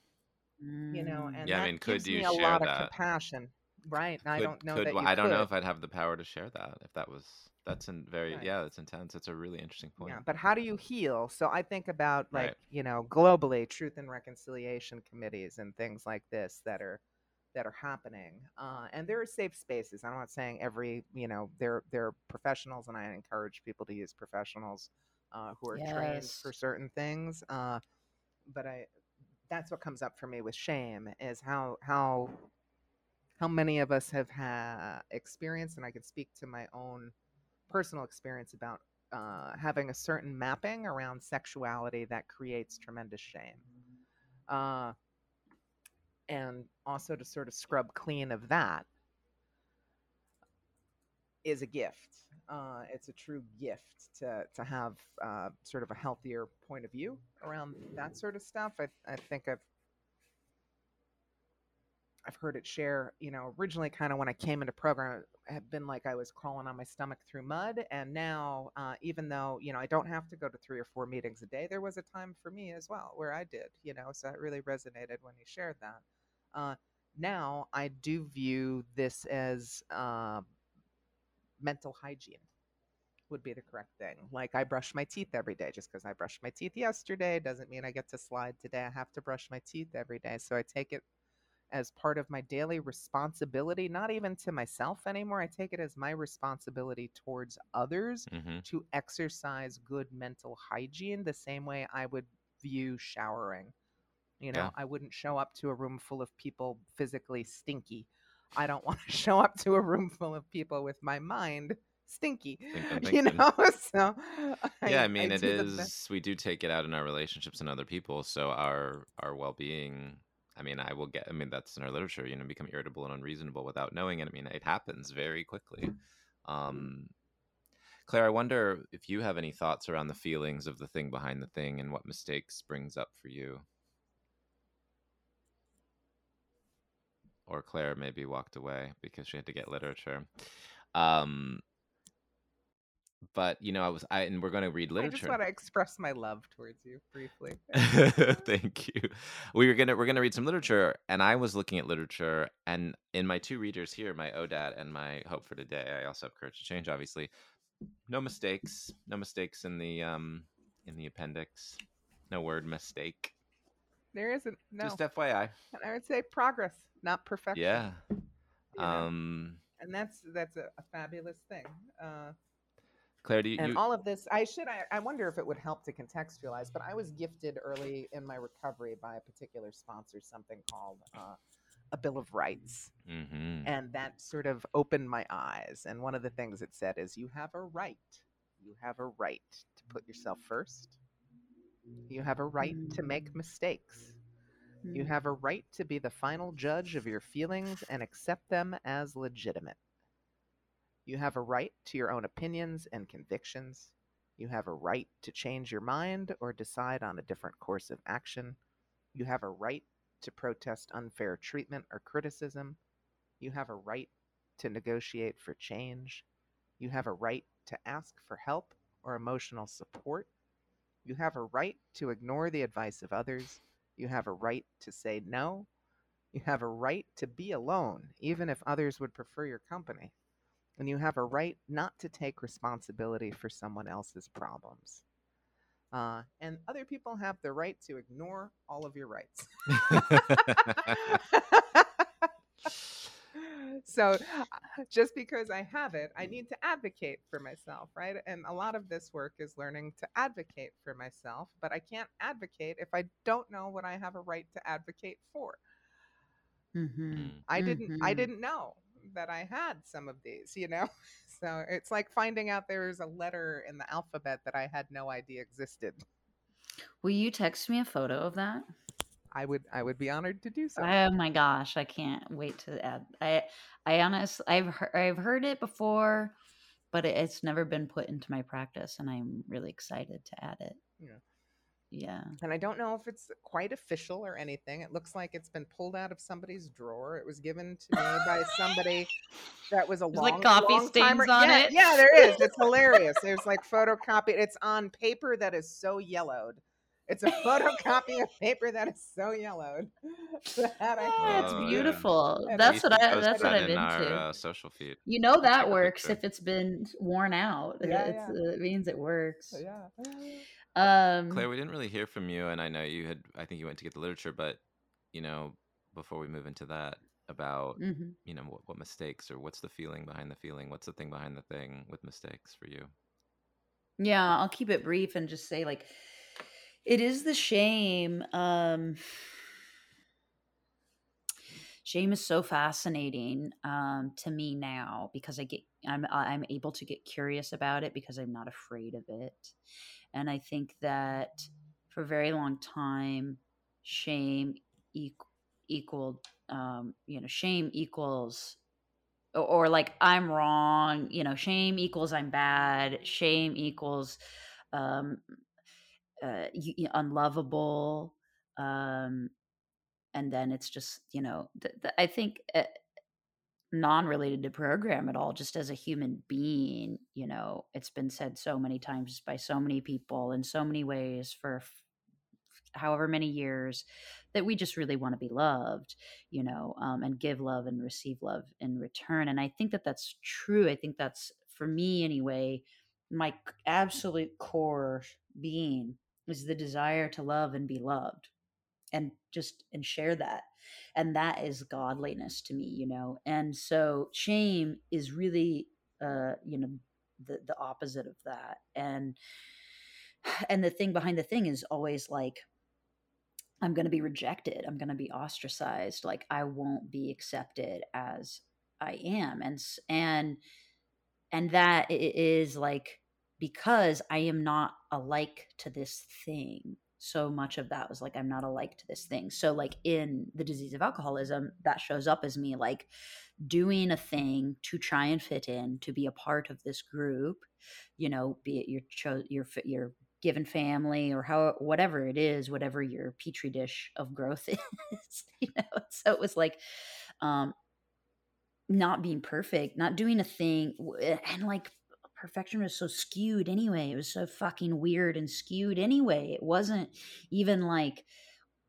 you know, Mm. and Yeah, I that mean, could gives you me a share lot that? of compassion. Right? And I don't know could- that you I don't know if I'd have the power to share that. If that was that's in very Right. yeah, that's intense. It's a really interesting point. Yeah, but how do you heal? So I think about like, Right. you know, globally truth and reconciliation committees and things like this that are that are happening. Uh, and there are safe spaces. I'm not saying every, you know, they're they're professionals and I encourage people to use professionals uh, who are trained for certain things. Uh, but I that's what comes up for me with shame is how how how many of us have had experience and I can speak to my own personal experience about uh, having a certain mapping around sexuality that creates tremendous shame. Uh, and also to sort of scrub clean of that is a gift. Uh, it's a true gift to to have uh, sort of a healthier point of view around that sort of stuff. I I think I've I've heard it share, you know, originally kind of when I came into program, it had been like I was crawling on my stomach through mud. And now, uh, even though, you know, I don't have to go to three or four meetings a day, there was a time for me as well where I did, you know, so it really resonated when you shared that. Uh, now I do view this as uh, mental hygiene would be the correct thing. Like I brush my teeth every day. Just because I brushed my teeth yesterday doesn't mean I get to slide today. I have to brush my teeth every day. So I take it as part of my daily responsibility, not even to myself anymore. I take it as my responsibility towards others hmm to exercise good mental hygiene the same way I would view showering. You know, Yeah. I wouldn't show up to a room full of people physically stinky. I don't want to show up to a room full of people with my mind stinky. Thinking, You know, so yeah, I mean, it do the is. We do take it out in our relationships and other people. So our our well being. I mean, I will get. I mean, that's in our literature. You know, become irritable and unreasonable without knowing it. I mean, it happens very quickly. Um, Claire, I wonder if you have any thoughts around the feelings of the thing behind the thing and what mistakes brings up for you. Or Claire maybe walked away because she had to get literature. Um, but you know, I was I and we're going to read literature. I just want to express my love towards you briefly. Thank you. We were gonna we're gonna read some literature, and I was looking at literature, and in my two readers here, my ODAT and my Hope for Today, I also have Courage to Change. Obviously, no mistakes, no mistakes in the um in the appendix. No word mistake. There isn't no, Just FYI. and I would say progress, not perfection. Yeah. you know? Um, and that's that's a, a fabulous thing. Uh, Claire, do you? and you all of this, I should. I, I wonder if it would help to contextualize. But I was gifted early in my recovery by a particular sponsor something called uh, a Bill of Rights, Mhm. and that sort of opened my eyes. And one of the things it said is, "You have a right. You have a right to put yourself first. You have a right to make mistakes. You Mm. have a right to be the final judge of your feelings and accept them as legitimate. You have a right to your own opinions and convictions. You have a right to change your mind or decide on a different course of action. You have a right to protest unfair treatment or criticism. You have a right to negotiate for change. You have a right to ask for help or emotional support. You have a right to ignore the advice of others. You have a right to say no. You have a right to be alone, even if others would prefer your company. And you have a right not to take responsibility for someone else's problems. Uh, and other people have the right to ignore all of your rights. so uh, just because I have it, I need to advocate for myself, right? And a lot of this work is learning to advocate for myself, but I can't advocate if I don't know what I have a right to advocate for. Mm-hmm. Mm. I didn't I Mhm. didn't know that I had some of these, you know? So it's like finding out there's a letter in the alphabet that I had no idea existed. Will you text me a photo of that? I would I would be honored to do so. Oh my gosh, I can't wait to add. I I honestly I've heard, I've heard it before, but it, it's never been put into my practice, and I'm really excited to add it. Yeah. Yeah. And I don't know if it's quite official or anything. It looks like it's been pulled out of somebody's drawer. It was given to me by somebody that was a There's, long, like, coffee long stains timer. on yeah, it. Yeah, there is. It's hilarious. There's like photocopied. It's on paper that is so yellowed. It's a photocopy of paper that is so yellowed. that I Ah, it's Oh, yeah. beautiful. Yeah, That's what I. That's what I'm in our into. uh, social feed. you know that works if it's been worn out. Yeah, it's, yeah. uh, it means it works. yeah. Um, Claire, we didn't really hear from you, and I know you had. I think you went to get the literature, but you know, before we move into that, about mhm. you know what, what mistakes or what's the feeling behind the feeling? What's the thing behind the thing with mistakes for you? Yeah, I'll keep it brief and just say like it is the shame. Um shame is so fascinating um to me now because I get I'm I'm able to get curious about it because I'm not afraid of it. And I think that for a very long time shame equaled um you know shame equals or, or like I'm wrong, you know, shame equals I'm bad, shame equals um uh unlovable um and then it's just, you know, th- th- I think uh, non-related to program at all just as a human being, you know, it's been said so many times by so many people in so many ways for f- however many years that we just really want to be loved you know um, and give love and receive love in return and i think that that's true i think that's for me anyway my absolute core being is the desire to love and be loved and just and share that and that is godliness to me you know and so shame is really uh you know the the opposite of that and and the thing behind the thing is always like I'm going to be rejected. I'm going to be ostracized. Like I won't be accepted as I am. And and and that is like because I am not alike to this thing. So much of that was like I'm not alike to this thing. So like in the disease of alcoholism, that shows up as me like doing a thing to try and fit in, to be a part of this group, you know, be it your cho- your your given family or how whatever it is, whatever your petri dish of growth is, you know. So it was like um not being perfect, not doing a thing and like perfection was so skewed anyway. It was so fucking weird and skewed anyway. It wasn't even like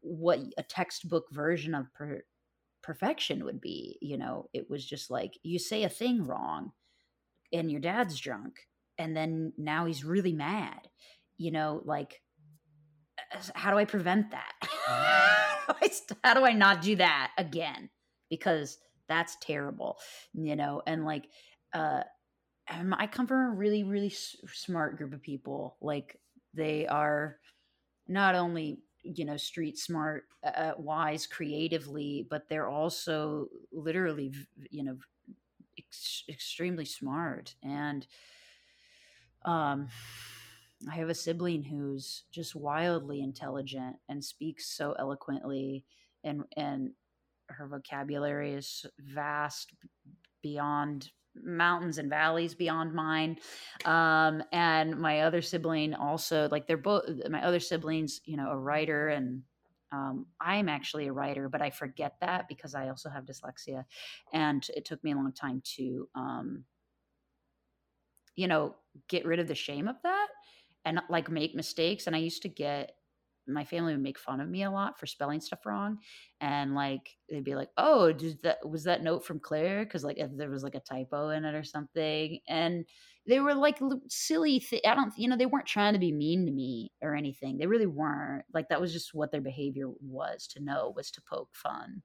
what a textbook version of per- perfection would be, you know. It was just like you say a thing wrong and your dad's drunk and then now he's really mad. You know, like how do I prevent that? How do I not do that again? Because that's terrible, you know. And like, uh, um, I come from a really, really s- smart group of people. Like, they are not only you know street smart, uh, wise, creatively, but they're also literally, you know, ex- extremely smart and um I have a sibling who's just wildly intelligent and speaks so eloquently and and her vocabulary is vast beyond mountains and valleys beyond mine. Um and my other sibling also like they're both my other siblings you know a writer and um, i'm actually a writer but i forget that because i also have dyslexia. And it took me a long time to um you know get rid of the shame of that and like make mistakes. And i used to get my family would make fun of me a lot for spelling stuff wrong and like they'd be like oh did that was that note from claire? Because like if there was like a typo in it or something and they were like silly th- i don't you know they weren't trying to be mean to me or anything they really weren't like that was just what their behavior was to know was to poke fun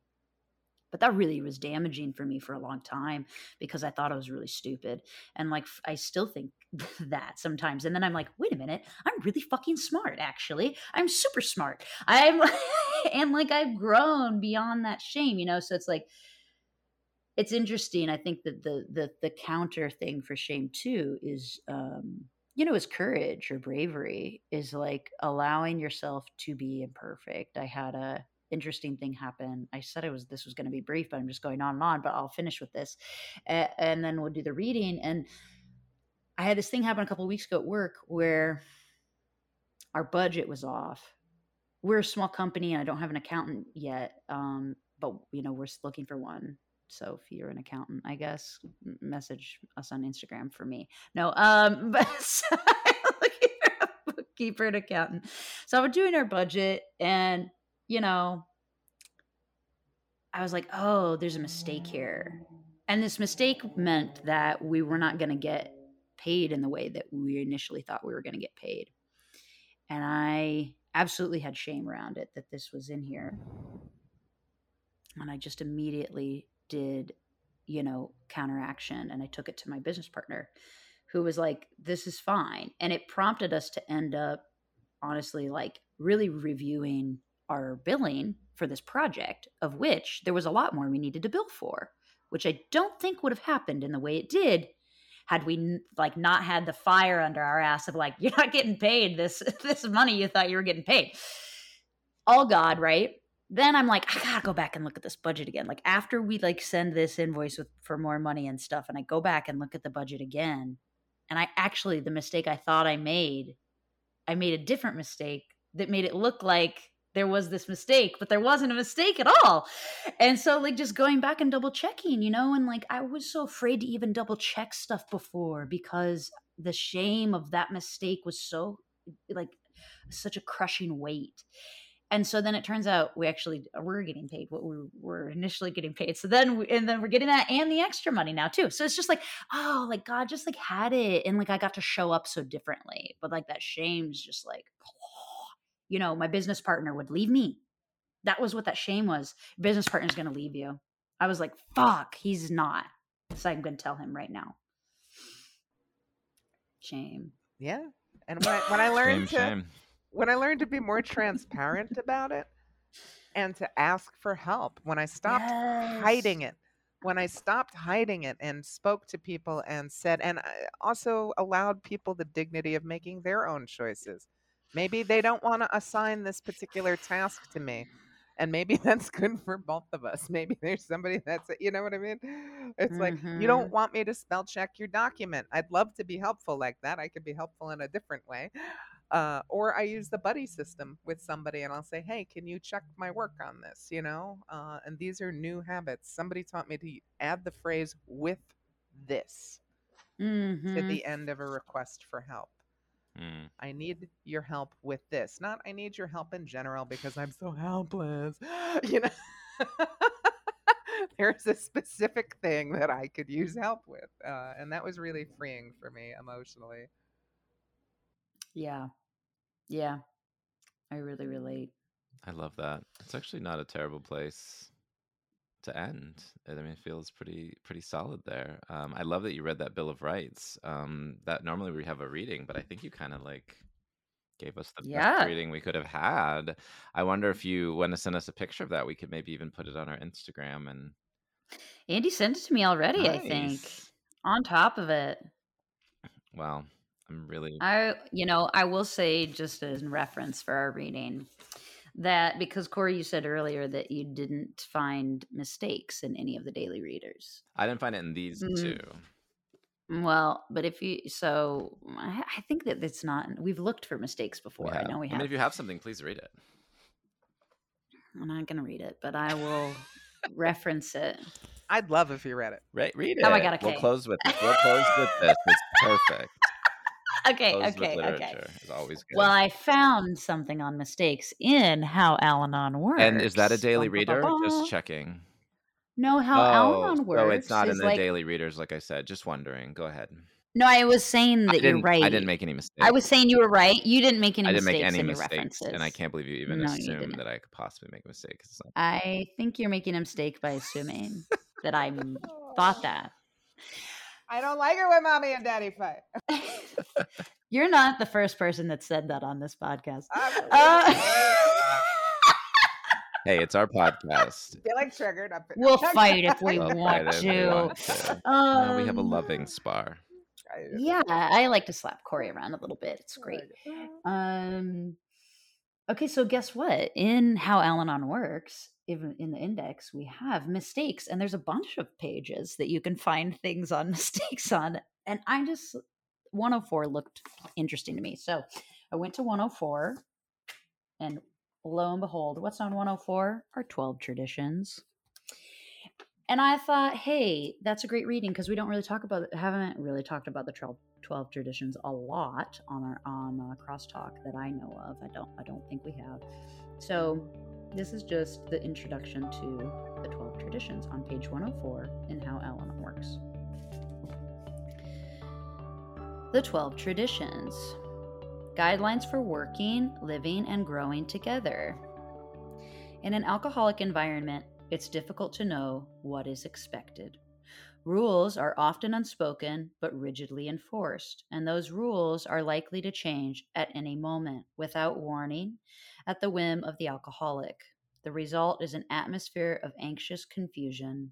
but that really was damaging for me for a long time because I thought I was really stupid. And like, I still think that sometimes. And then I'm like, wait a minute, I'm really fucking smart, actually. I'm super smart. I'm, and like, I've grown beyond that shame, you know? So it's like, it's interesting. I think that the, the, the counter thing for shame too is, um, you know, is courage or bravery is like allowing yourself to be imperfect. I had a, interesting thing happen. I said it was this was going to be brief, but I'm just going on and on. But I'll finish with this, and then we'll do the reading. And I had this thing happen a couple weeks ago at work where our budget was off. We're a small company, and I don't have an accountant yet. Um, but you know, we're looking for one. So if you're an accountant, I guess message us on Instagram for me. No, um, but bookkeeper and accountant. So we're doing our budget, and you know, I was like, oh, there's a mistake here. And this mistake meant that we were not going to get paid in the way that we initially thought we were going to get paid. And I absolutely had shame around it that this was in here. And I just immediately did, you know, counteraction and I took it to my business partner who was like, this is fine. And it prompted us to end up, honestly, like really reviewing our billing for this project, of which there was a lot more we needed to bill for, which I don't think would have happened in the way it did had we like not had the fire under our ass of like you're not getting paid this this money you thought you were getting paid. All God, right? Then I'm like, I gotta go back and look at this budget again. Like after we like send this invoice with for more money and stuff, and I go back and look at the budget again, and I actually the mistake I thought I made, I made a different mistake that made it look like there was this mistake, but there wasn't a mistake at all. And so, like, just going back and double checking, you know, and like, I was so afraid to even double check stuff before because the shame of that mistake was so, like, such a crushing weight. And so then it turns out we actually we're getting paid what we were initially getting paid. So then we, and then we're getting that and the extra money now too. So it's just like oh like God just like had it and like I got to show up so differently. But like that shame's just like you know, my business partner would leave me. That was what that shame was. business partner's going to leave you. I was like, fuck, he's not. So I'm going to tell him right now. Shame. Yeah. And when I, when I learned shame, to shame. when I learned to be more transparent about it and to ask for help, when I stopped yes. hiding it, when I stopped hiding it and spoke to people and said, and I also allowed people the dignity of making their own choices. Maybe they don't want to assign this particular task to me. And maybe that's good for both of us. Maybe there's somebody that's, you know what I mean? It's like, you don't Mm-hmm. want me to spell check your document. I'd love to be helpful like that. I could be helpful in a different way. Uh, or I use the buddy system with somebody and I'll say, hey, can you check my work on this? You know? Uh, and these are new habits. Somebody taught me to add the phrase with this to Mm-hmm. the end of a request for help. Mm. I need your help with this. Not I need your help in general because I'm so helpless. You know, there's a specific thing that I could use help with. Uh, and that was really freeing for me emotionally. Yeah. Yeah. I really relate. I love that. It's actually not a terrible place to end. I mean, it feels pretty pretty solid there. Um, I love that you read that Bill of Rights. Um, that normally we have a reading, but I think you kind of like gave us the best reading we could have had. I wonder if you want to send us a picture of that. We could maybe even put it on our Instagram and Andy sent it to me already, I think. On top of it. Well, I'm really. I, you know, I will say just as reference for our reading that because Corey, you said earlier that you didn't find mistakes in any of the daily readers. I didn't find it in these Mm. two. Well, but if you, so I, I think that it's not, we've looked for mistakes before. I know we I have. mean, if you have something, please read it. I'm not going to read it, but I will reference it. I'd love if you read it. Right, read it. Oh my God, We'll close with we'll close with this. It's perfect. Okay, Close okay, okay. literature is always good. Well, I found something on mistakes in how Al-Anon works. and is that a daily Bum, ba, reader? ba, ba. Just checking. No, how oh, Al-Anon works. Oh, it's not in the like, daily readers, like I said. Just wondering. Go ahead. No, I was saying that you're right. I didn't make any mistakes. I was saying you were right. You didn't make any I didn't mistakes make any mistakes, references. and I can't believe you even No, assumed didn't. that I could possibly make a mistake. Not- I think you're making a mistake by assuming that I thought that. I don't like it when mommy and daddy fight. You're not the first person that said that on this podcast. Uh, Hey, it's our podcast. feeling triggered. I'm we'll fight if we We'll want fight if we to. want to. No, we have a Um, loving spar. Yeah, I like to slap Corey around a little bit. It's great. Um, okay, so guess what? In how Al-Anon works, even in the index, we have mistakes, and there's a bunch of pages that you can find things on mistakes on. And I just 104 looked interesting to me, so I went to 104, and lo and behold, what's on 104 are 12 traditions. And I thought, hey, that's a great reading because we don't really talk about, haven't really talked about the 12, 12 traditions a lot on our on uh, crosstalk that I know of. I don't, I don't think we have. So this is just the introduction to the 12 traditions on page 104 in how Al-Anon works. The 12 traditions guidelines for working, living, and growing together. In an alcoholic environment, it's difficult to know what is expected. Rules are often unspoken but rigidly enforced, and those rules are likely to change at any moment without warning at the whim of the alcoholic. The result is an atmosphere of anxious confusion.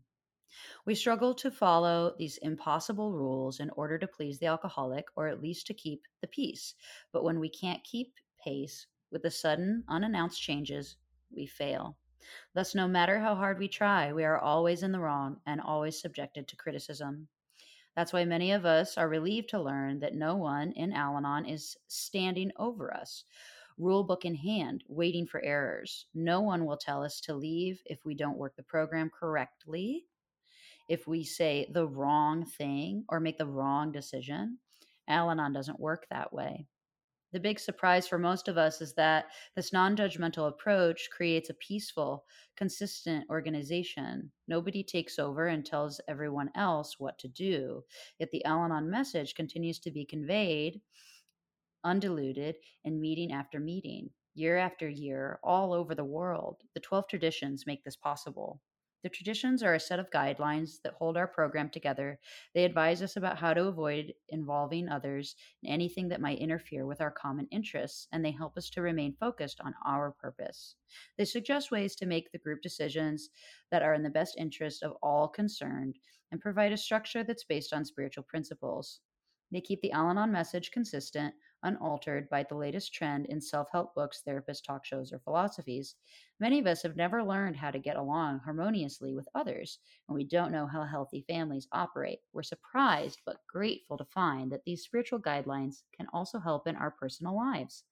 We struggle to follow these impossible rules in order to please the alcoholic or at least to keep the peace. But when we can't keep pace with the sudden, unannounced changes, we fail. Thus, no matter how hard we try, we are always in the wrong and always subjected to criticism. That's why many of us are relieved to learn that no one in Al Anon is standing over us, rule book in hand, waiting for errors. No one will tell us to leave if we don't work the program correctly, if we say the wrong thing or make the wrong decision. Al Anon doesn't work that way. The big surprise for most of us is that this non judgmental approach creates a peaceful, consistent organization. Nobody takes over and tells everyone else what to do. Yet the Al Anon message continues to be conveyed undiluted in meeting after meeting, year after year, all over the world. The 12 traditions make this possible. The traditions are a set of guidelines that hold our program together. They advise us about how to avoid involving others in anything that might interfere with our common interests, and they help us to remain focused on our purpose. They suggest ways to make the group decisions that are in the best interest of all concerned and provide a structure that's based on spiritual principles. They keep the Al Anon message consistent, unaltered by the latest trend in self help books, therapist talk shows, or philosophies. Many of us have never learned how to get along harmoniously with others, and we don't know how healthy families operate. We're surprised but grateful to find that these spiritual guidelines can also help in our personal lives.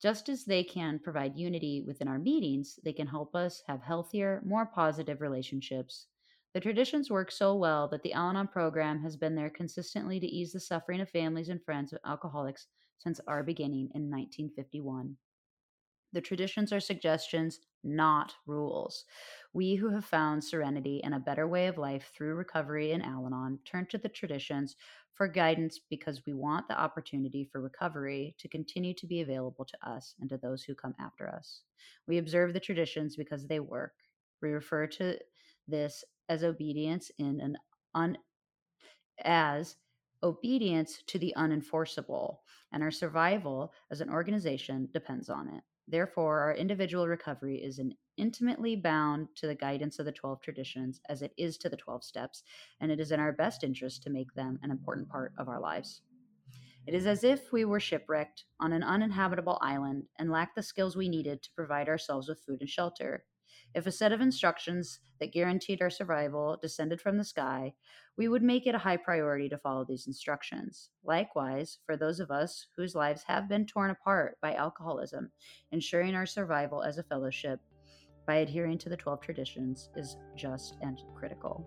Just as they can provide unity within our meetings, they can help us have healthier, more positive relationships. The traditions work so well that the Al Anon program has been there consistently to ease the suffering of families and friends of alcoholics since our beginning in 1951. The traditions are suggestions, not rules. We who have found serenity and a better way of life through recovery in Al Anon turn to the traditions for guidance because we want the opportunity for recovery to continue to be available to us and to those who come after us. We observe the traditions because they work. We refer to this as obedience in an un as obedience to the unenforceable, and our survival as an organization depends on it. Therefore, our individual recovery is an intimately bound to the guidance of the 12 traditions as it is to the 12 steps, and it is in our best interest to make them an important part of our lives. It is as if we were shipwrecked on an uninhabitable island and lacked the skills we needed to provide ourselves with food and shelter. If a set of instructions that guaranteed our survival descended from the sky, we would make it a high priority to follow these instructions. Likewise, for those of us whose lives have been torn apart by alcoholism, ensuring our survival as a fellowship by adhering to the 12 traditions is just and critical.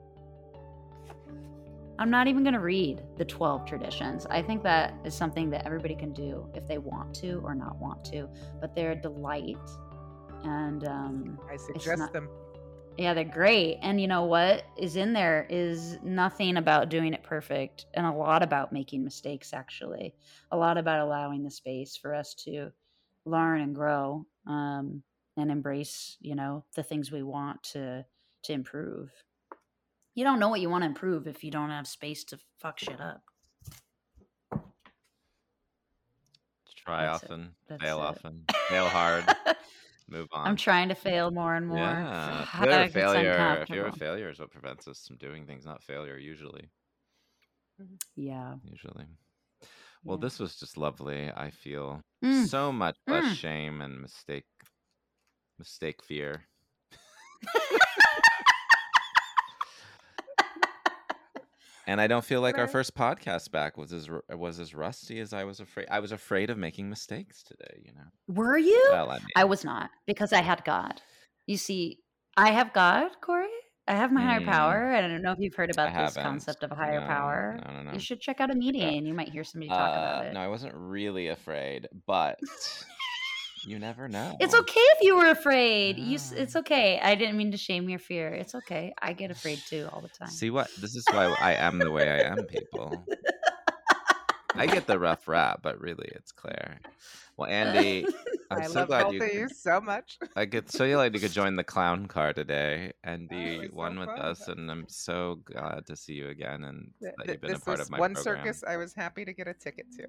I'm not even going to read the 12 traditions. I think that is something that everybody can do if they want to or not want to, but they're a delight. And um, I suggest not- them. yeah, they're great. And you know what is in there is nothing about doing it perfect and a lot about making mistakes, actually. A lot about allowing the space for us to learn and grow um, and embrace, you know, the things we want to to improve. You don't know what you want to improve if you don't have space to fuck shit up. Try That's it. often, That's fail it. often, fail hard, move on. I'm trying to fail more and more. Yeah, Fuck, fear of it's failure. Fear of failure is what prevents us from doing things, not failure. Usually, Yeah. usually. Well, yeah. this was just lovely. I feel Mm. so much less Mm. shame and mistake, mistake fear. and I don't feel like our first podcast back was as was as rusty as I was afraid. I was afraid of making mistakes today. You know. Were you? Well, I mean, I was not because I had God. You see, I have God, Corey. I have my higher Mm. power. I don't know if you've heard about I this haven't. concept of a higher No, power. No, no. You should check out a meeting. You might hear somebody talk about Uh, it. No, I wasn't really afraid, but you never know. It's okay if you were afraid. You, mm. it's okay. I didn't mean to shame your fear. It's okay. I get afraid too all the time. See what? This is why I am the way I am, people. I get the rough rap, but really, it's Claire. Well, Andy, I'm I so love glad both you. of you so much. I get so glad you could join the clown car today. Andy was so with fun. us, and I'm so glad to see you again, and Th- that you've been a part was of my one program. circus I was happy to get a ticket to.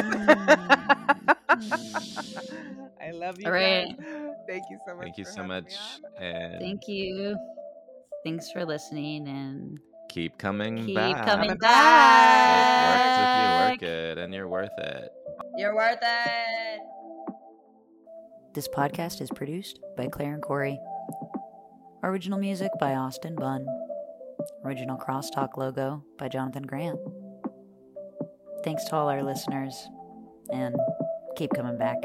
Mm. I love you All right. guys. Thank you so much. Thank you so much, and Thank you. Thanks for listening and keep coming keep back. coming Coming back. It works if you work it, and you're worth it. You're worth it. This podcast is produced by Claire and Corey. Original music by Austin Bunn. Original crosstalk logo by Jonathan Grant. Thanks to all our listeners, and keep coming back.